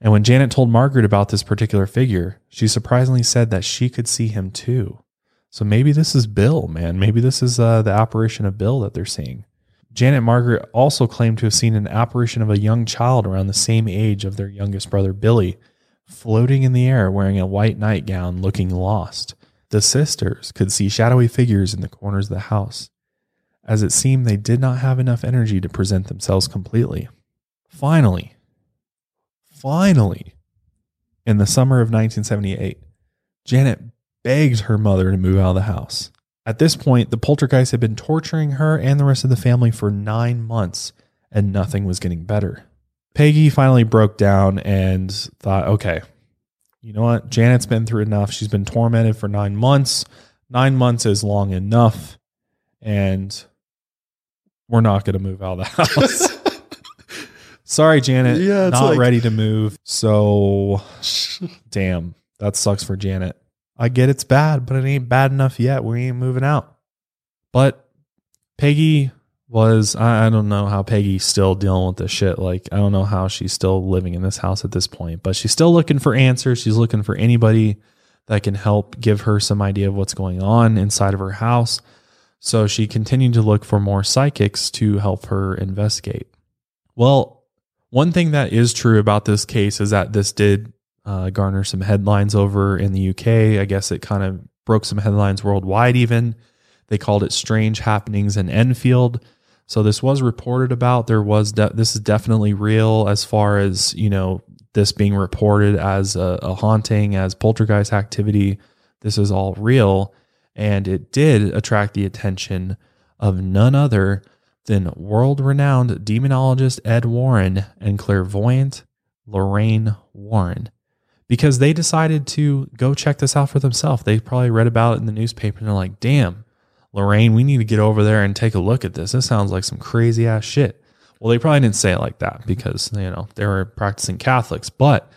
And when Janet told Margaret about this particular figure, she surprisingly said that she could see him too. So maybe this is Bill, man. Maybe this is uh, the apparition of Bill that they're seeing. Janet Margaret also claimed to have seen an apparition of a young child around the same age of their youngest brother Billy, floating in the air wearing a white nightgown, looking lost. The sisters could see shadowy figures in the corners of the house, as it seemed they did not have enough energy to present themselves completely. Finally, finally, in the summer of 1978, Janet begged her mother to move out of the house. At this point, the poltergeist had been torturing her and the rest of the family for nine months, and nothing was getting better. Peggy finally broke down and thought, okay, you know what? Janet's been through enough. She's been tormented for nine months. Nine months is long enough, and we're not going to move out of the house. Sorry, Janet. Yeah, it's not like- ready to move. So, damn, that sucks for Janet. I get it's bad, but it ain't bad enough yet. We ain't moving out. But Peggy was, I, I don't know how Peggy's still dealing with this shit. Like, I don't know how she's still living in this house at this point, but she's still looking for answers. She's looking for anybody that can help give her some idea of what's going on inside of her house. So she continued to look for more psychics to help her investigate. Well, one thing that is true about this case is that this did uh, garner some headlines over in the UK. I guess it kind of broke some headlines worldwide, even. They called it Strange Happenings in Enfield. So this was reported about. There was de- this is definitely real as far as you know this being reported as a, a haunting, as poltergeist activity. This is all real, and it did attract the attention of none other than world-renowned demonologist Ed Warren and clairvoyant Lorraine Warren because they decided to go check this out for themselves. They probably read about it in the newspaper and they're like, damn, Lorraine, we need to get over there and take a look at this. This sounds like some crazy ass shit. Well, they probably didn't say it like that because, you know, they were practicing Catholics, but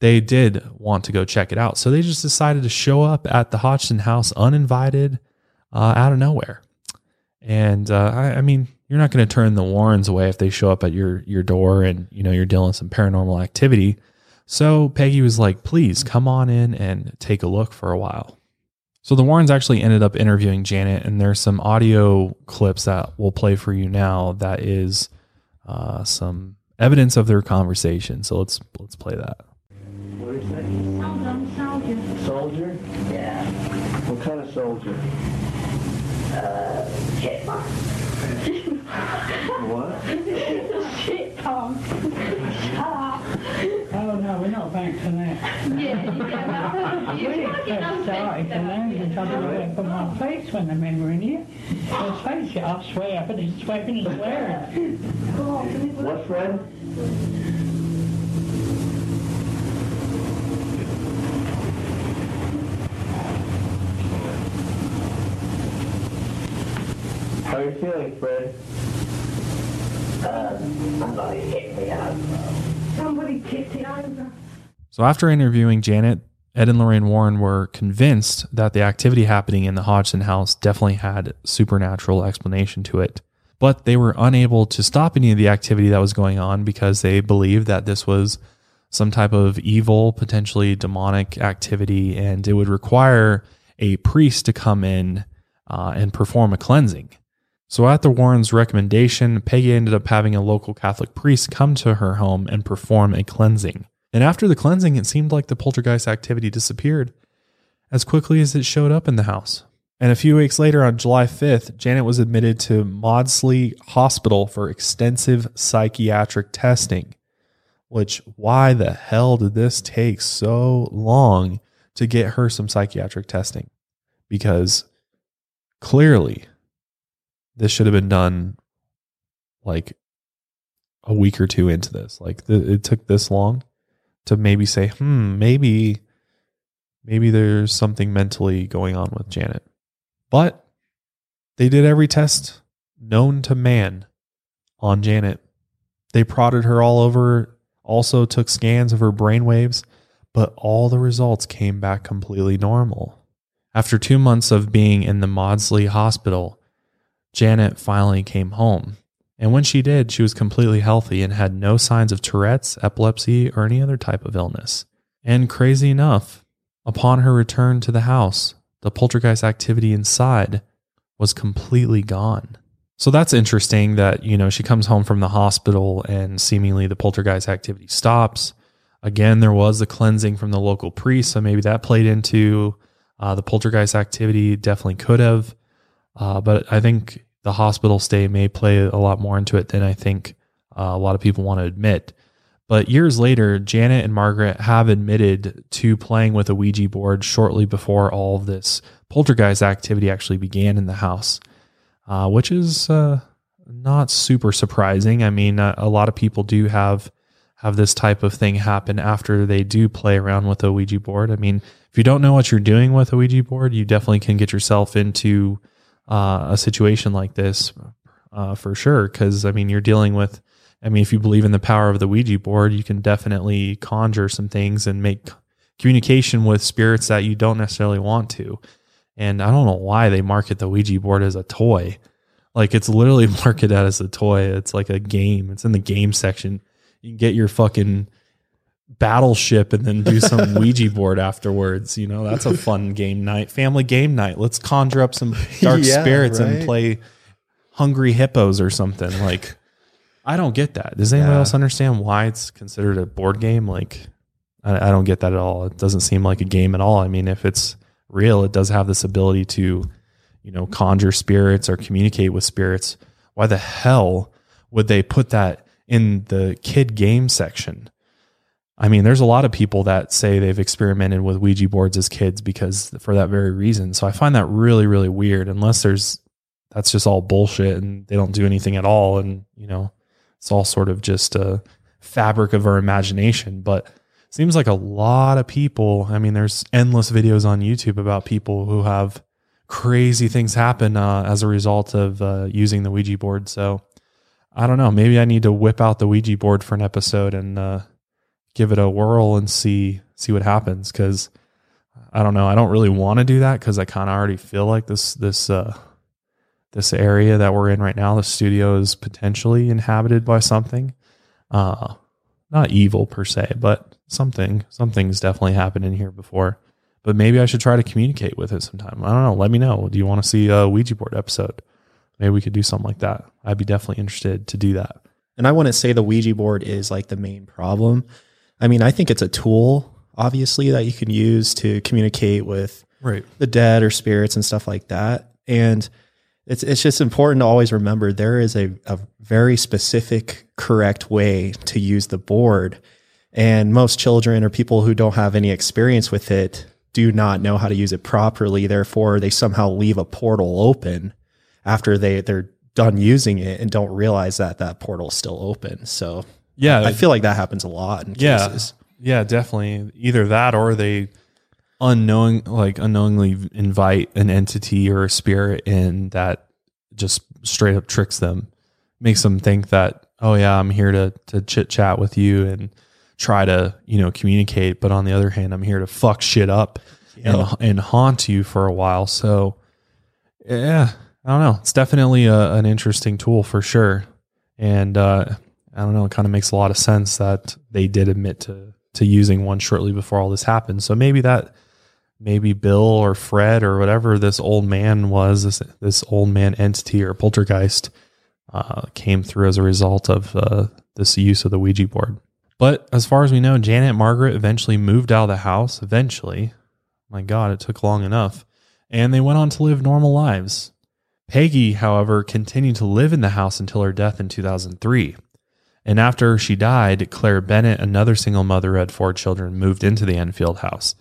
they did want to go check it out. So they just decided to show up at the Hodgson house uninvited uh, out of nowhere. And uh, I, I mean, you're not going to turn the Warrens away if they show up at your your door and you know you're dealing with some paranormal activity. So Peggy was like, "Please come on in and take a look for a while." So the Warrens actually ended up interviewing Janet, and there's some audio clips that we'll play for you now. That is uh, some evidence of their conversation. So let's let's play that. What is that? Soldier, soldier. Soldier? Yeah. What kind of soldier? Chipmunk. What? Chipmunk. Shut up. Oh, no, we're not back to that. Yeah, you get that. You We can't get first no started, sense and then out. there's something away from my face when the men were in here. Let's face it, I swear, but he's swearing and swearing. Go on, can we put What, Fred? How are you feeling, Fred? Uh, somebody hit me over? Somebody kicked it over. So after interviewing Janet, Ed and Lorraine Warren were convinced that the activity happening in the Hodgson house definitely had supernatural explanation to it. But they were unable to stop any of the activity that was going on because they believed that this was some type of evil, potentially demonic activity, and it would require a priest to come in uh, and perform a cleansing. So, at the Warrens' recommendation, Peggy ended up having a local Catholic priest come to her home and perform a cleansing. And after the cleansing, it seemed like the poltergeist activity disappeared as quickly as it showed up in the house. And a few weeks later, on July 5th, Janet was admitted to Maudsley Hospital for extensive psychiatric testing. Which, why the hell did this take so long to get her some psychiatric testing? Because clearly, this should have been done like a week or two into this. Like th- it took this long to maybe say, hmm, maybe, maybe there's something mentally going on with Janet. But they did every test known to man on Janet. They prodded her all over, also took scans of her brain waves, but all the results came back completely normal. After two months of being in the Maudsley Hospital, Janet finally came home. And when she did, she was completely healthy and had no signs of Tourette's, epilepsy, or any other type of illness. And crazy enough, upon her return to the house, the poltergeist activity inside was completely gone. So that's interesting that, you know, she comes home from the hospital and seemingly the poltergeist activity stops. Again, there was a cleansing from the local priest, so maybe that played into uh, the poltergeist activity. Definitely could have. Uh, but I think the hospital stay may play a lot more into it than I think uh, a lot of people want to admit. But years later, Janet and Margaret have admitted to playing with a Ouija board shortly before all of this poltergeist activity actually began in the house, uh, which is uh, not super surprising. I mean, uh, a lot of people do have have this type of thing happen after they do play around with a Ouija board. I mean, if you don't know what you're doing with a Ouija board, you definitely can get yourself into uh, a situation like this uh, for sure. Because I mean, you're dealing with. I mean, if you believe in the power of the Ouija board, you can definitely conjure some things and make communication with spirits that you don't necessarily want to. And I don't know why they market the Ouija board as a toy. Like it's literally marketed as a toy. It's like a game. It's in the game section. You can get your fucking battleship and then do some Ouija board afterwards. You know, that's a fun game night, family game night. Let's conjure up some dark Yeah, spirits and play Hungry Hippos or something. Like, I don't get that. Does anyone Yeah. else understand why it's considered a board game? Like, I, I don't get that at all. It doesn't seem like a game at all. I mean, if it's real, it does have this ability to, you know, conjure spirits or communicate with spirits. Why the hell would they put that in the kid game section? I mean, there's a lot of people that say they've experimented with Ouija boards as kids because for that very reason. So I find that really, really weird. Unless there's that's just all bullshit and they don't do anything at all, and you know, it's all sort of just a fabric of our imagination. But seems like a lot of people. I mean, there's endless videos on YouTube about people who have crazy things happen uh, as a result of uh, using the Ouija board. So I don't know. Maybe I need to whip out the Ouija board for an episode and uh, give it a whirl and see see what happens. Because I don't know. I don't really want to do that because I kind of already feel like this this uh, this area that we're in right now, the studio is potentially inhabited by something. Uh, not evil per se, but something. Something's definitely happened in here before. But maybe I should try to communicate with it sometime. I don't know. Let me know. Do you want to see a Ouija board episode? Maybe we could do something like that. I'd be definitely interested to do that. And I wouldn't say the Ouija board is like the main problem. I mean, I think it's a tool, obviously, that you can use to communicate with Right. the dead or spirits and stuff like that. And it's it's just important to always remember there is a, a very specific, correct way to use the board. And most children or people who don't have any experience with it do not know how to use it properly. Therefore, they somehow leave a portal open after they, they're done using it and don't realize that that portal is still open. So Yeah. I feel like that happens a lot in yeah. cases. Yeah, definitely. Either that or they unknowing like unknowingly invite an entity or a spirit in that just straight up tricks them. Makes them think that, oh yeah, I'm here to to chit chat with you and try to, you know, communicate. But on the other hand, I'm here to fuck shit up and and haunt you for a while. So yeah, I don't know. It's definitely a, an interesting tool for sure. And uh I don't know, it kind of makes a lot of sense that they did admit to to using one shortly before all this happened. So maybe that maybe Bill or Fred or whatever this old man was, this this old man entity or poltergeist uh, came through as a result of uh, this use of the Ouija board. But as far as we know, Janet and Margaret eventually moved out of the house. Eventually, my God, it took long enough, and they went on to live normal lives. Peggy, however, continued to live in the house until her death in 2003. And after she died, Claire Bennett, another single mother who had four children, moved into the Enfield house.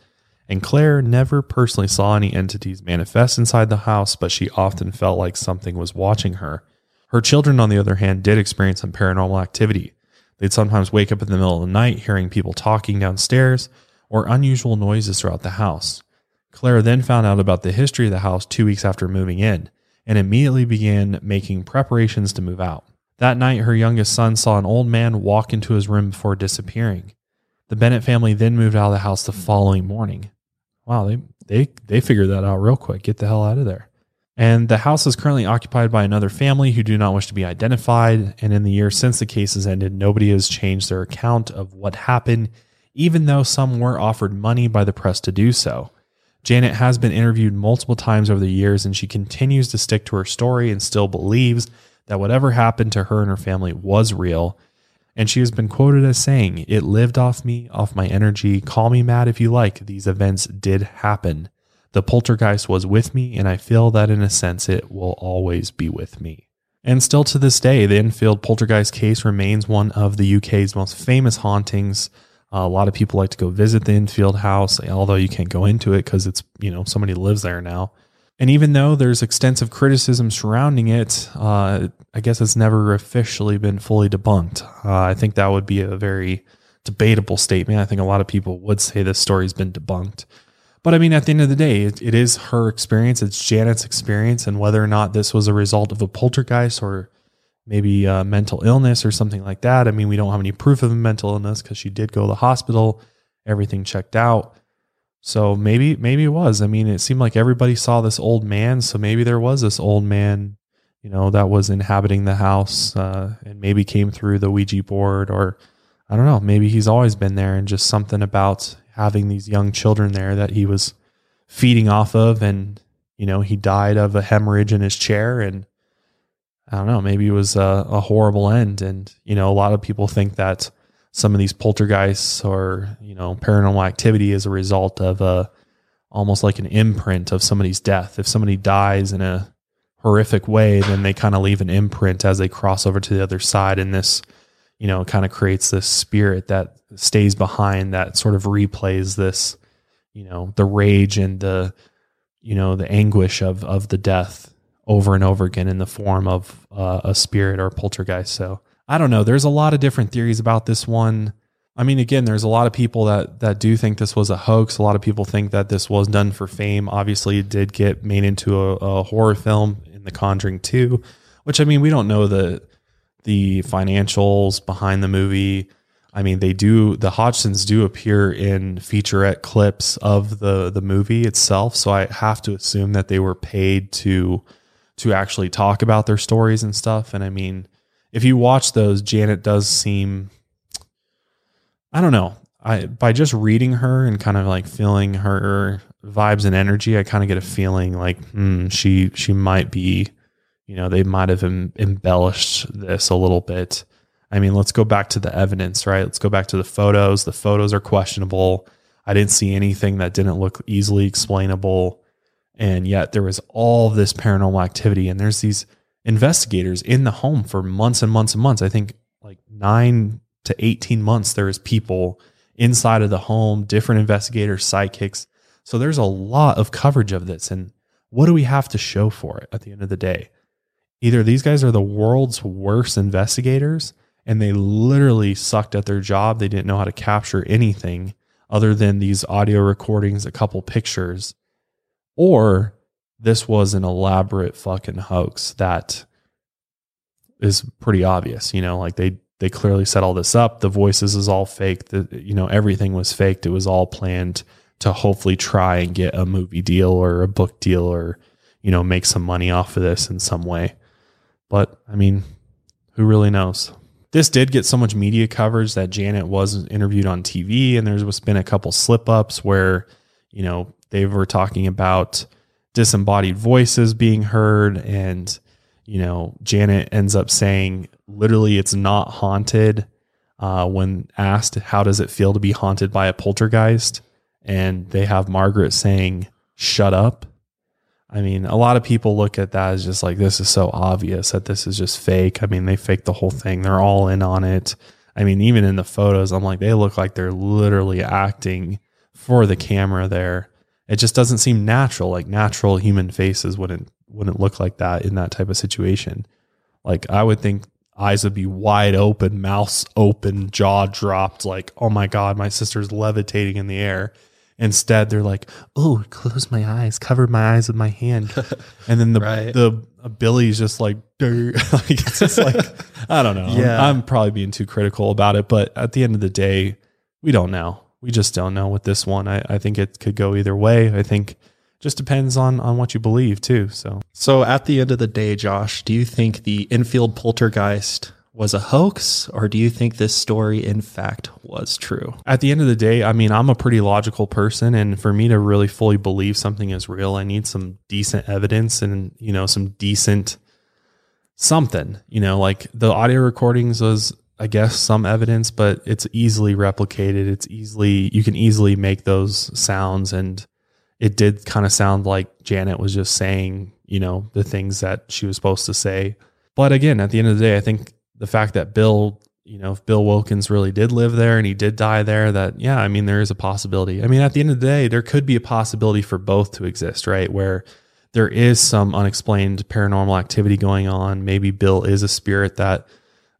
And Claire never personally saw any entities manifest inside the house, but she often felt like something was watching her. Her children, on the other hand, did experience some paranormal activity. They'd sometimes wake up in the middle of the night hearing people talking downstairs or unusual noises throughout the house. Claire then found out about the history of the house two weeks after moving in and immediately began making preparations to move out. That night, her youngest son saw an old man walk into his room before disappearing. The Bennett family then moved out of the house the following morning. Wow, they they they figured that out real quick. Get the hell out of there. And the house is currently occupied by another family who do not wish to be identified. And in the year since the case has ended, nobody has changed their account of what happened, even though some were offered money by the press to do so. Janet has been interviewed multiple times over the years, and she continues to stick to her story and still believes that whatever happened to her and her family was real. And she has been quoted as saying, It lived off me, off my energy. Call me mad if you like. These events did happen. The poltergeist was with me, and I feel that in a sense it will always be with me. And still to this day, the Enfield poltergeist case remains one of the UK's most famous hauntings. Uh, a lot of people like to go visit the Enfield house, although you can't go into it because it's, you know, somebody lives there now. And even though there's extensive criticism surrounding it, uh, I guess it's never officially been fully debunked. Uh, I think that would be a very debatable statement. I think a lot of people would say this story's been debunked. But I mean, at the end of the day, it, it is her experience, it's Janet's experience, and whether or not this was a result of a poltergeist or maybe mental illness or something like that. I mean, we don't have any proof of a mental illness because she did go to the hospital, everything checked out. So maybe maybe it was. I mean, it seemed like everybody saw this old man, so maybe there was this old man, you know, that was inhabiting the house uh, and maybe came through the Ouija board, or I don't know, maybe he's always been there, and just something about having these young children there that he was feeding off of, and you know, he died of a hemorrhage in his chair, and I don't know, maybe it was a, a horrible end, and you know, a lot of people think that some of these poltergeists or you know paranormal activity is a result of a almost like an imprint of somebody's death. If somebody dies in a horrific way, then they kind of leave an imprint as they cross over to the other side, and this you know kind of creates this spirit that stays behind that sort of replays this you know the rage and the you know the anguish of of the death over and over again in the form of uh, a spirit or poltergeist. So I don't know. There's a lot of different theories about this one. I mean, again, there's a lot of people that that do think this was a hoax. A lot of people think that this was done for fame. Obviously, it did get made into a, a horror film in The Conjuring 2, which I mean, we don't know the the financials behind the movie. I mean, they do the Hodgsons do appear in featurette clips of the the movie itself, so I have to assume that they were paid to to actually talk about their stories and stuff. And I mean, if you watch those, Janet does seem I don't know. I by just reading her and kind of like feeling her vibes and energy, I kind of get a feeling like hmm, she she might be, you know, they might have em- embellished this a little bit. I mean, let's go back to the evidence, right? Let's go back to the photos. The photos are questionable. I didn't see anything that didn't look easily explainable. And yet there was all this paranormal activity. And there's these investigators in the home for months and months and months. I think like nine to 18 months, there was people inside of the home, different investigators, psychics. So there's a lot of coverage of this. And what do we have to show for it at the end of the day? Either these guys are the world's worst investigators and they literally sucked at their job. They didn't know how to capture anything other than these audio recordings, a couple pictures, or this was an elaborate fucking hoax that is pretty obvious. You know, like they they clearly set all this up. The voices is all fake. The you know everything was faked. It was all planned to hopefully try and get a movie deal or a book deal or you know make some money off of this in some way. But I mean, who really knows? This did get so much media coverage that Janet was interviewed on TV, and there's been a couple slip ups where you know they were talking about disembodied voices being heard. And you know janet ends up saying literally it's not haunted uh, when asked how does it feel to be haunted by a poltergeist? And they have margaret saying shut up. I mean a lot of people look at that as just like this is so obvious that this is just fake. I mean they faked the whole thing. They're all in on it. I mean even in the photos i'm like they look like they're literally acting for the camera there it just doesn't seem natural like natural human faces wouldn't wouldn't look like that in that type of situation like i would think eyes would be wide open mouths open jaw dropped like oh my god my sister's levitating in the air instead they're like oh close my eyes cover my eyes with my hand and then the Right. the uh, billy's just like, "Durr." like it's just like i don't know Yeah. i'm probably being too critical about it but at the end of the day we don't know we just don't know with this one i, I think it could go either way i think just depends on on what you believe too so So at the end of the day, Josh, do you think the Enfield poltergeist was a hoax or do you think this story in fact was true? at the end of the day, I mean, I'm a pretty logical person, and for me to really fully believe something is real, I need some decent evidence and you know some decent something. You know, like the audio recordings was, I guess, some evidence, but it's easily replicated. It's easily you can easily make those sounds, and it did kind of sound like Janet was just saying, you know, the things that she was supposed to say. But again, at the end of the day, I think the fact that Bill, you know, if Bill Wilkins really did live there and he did die there, that, yeah, I mean, there is a possibility. I mean, at the end of the day, there could be a possibility for both to exist, right? Where there is some unexplained paranormal activity going on. Maybe Bill is a spirit that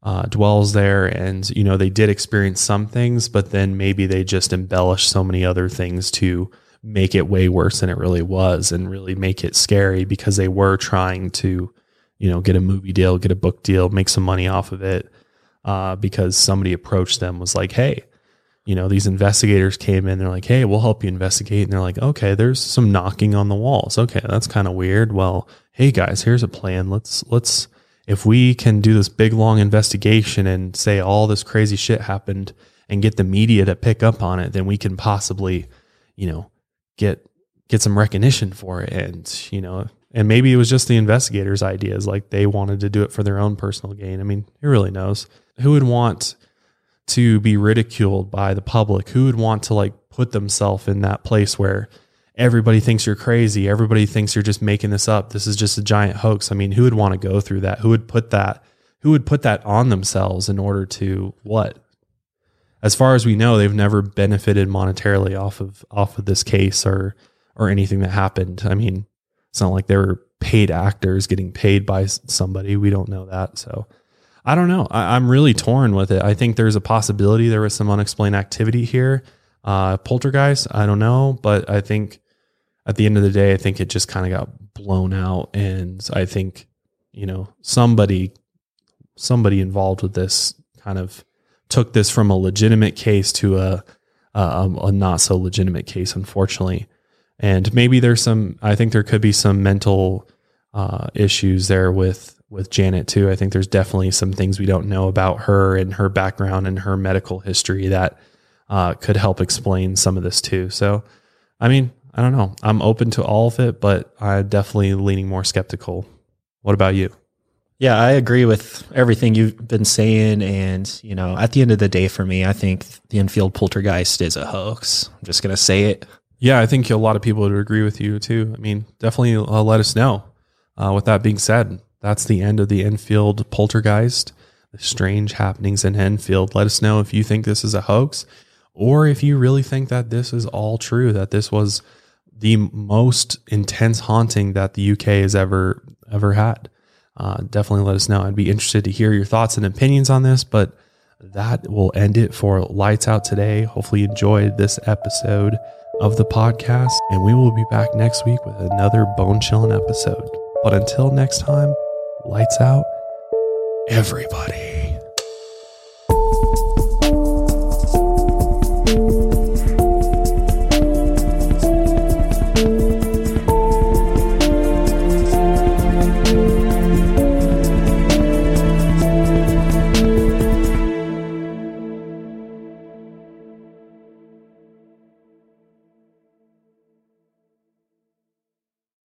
uh, dwells there and, you know, they did experience some things, but then maybe they just embellished so many other things to make it way worse than it really was and really make it scary because they were trying to you know, get a movie deal, get a book deal, make some money off of it. Uh, because somebody approached them was like, Hey, you know, these investigators came in, they're like, Hey, we'll help you investigate. And they're like, okay, there's some knocking on the walls. Okay. That's kind of weird. Well, Hey guys, here's a plan. Let's, let's, if we can do this big long investigation and say all this crazy shit happened and get the media to pick up on it, then we can possibly, you know, get, get some recognition for it. And, you know, and maybe it was just the investigators' ideas, like they wanted to do it for their own personal gain. I mean, who really knows? Who would want to be ridiculed by the public? Who would want to like put themselves in that place where everybody thinks you're crazy? Everybody thinks you're just making this up. This is just a giant hoax. I mean, who would want to go through that? Who would put that? Who would put that on themselves in order to what? As far as we know, they've never benefited monetarily off of off of this case or or anything that happened. I mean, it's not like they were paid actors getting paid by somebody. We don't know that. So I don't know. I, I'm really torn with it. I think there's a possibility there was some unexplained activity here. Uh, poltergeist, I don't know. But I think at the end of the day, I think it just kind of got blown out. And I think, you know, somebody, somebody involved with this kind of took this from a legitimate case to a, a, a not so legitimate case, unfortunately and maybe there's some i think there could be some mental uh, issues there with with Janet too. I think there's definitely some things we don't know about her and her background and her medical history that uh, could help explain some of this too. So, I mean, I don't know. I'm open to all of it, but I'm definitely leaning more skeptical. What about you? Yeah, I agree with everything you've been saying. And, you know, at the end of the day, for me, I think the Enfield poltergeist is a hoax. I'm just going to say it. Yeah, I think a lot of people would agree with you too. I mean, definitely uh, let us know. Uh, with that being said, that's the end of the Enfield poltergeist, the strange happenings in Enfield. Let us know if you think this is a hoax or if you really think that this is all true, that this was the most intense haunting that the UK has ever ever had. Uh, definitely let us know. I'd be interested to hear your thoughts and opinions on this, but that will end it for Lights Out today. Hopefully, you enjoyed this episode of the podcast, and we will be back next week with another bone chilling episode. But until next time, lights out, everybody.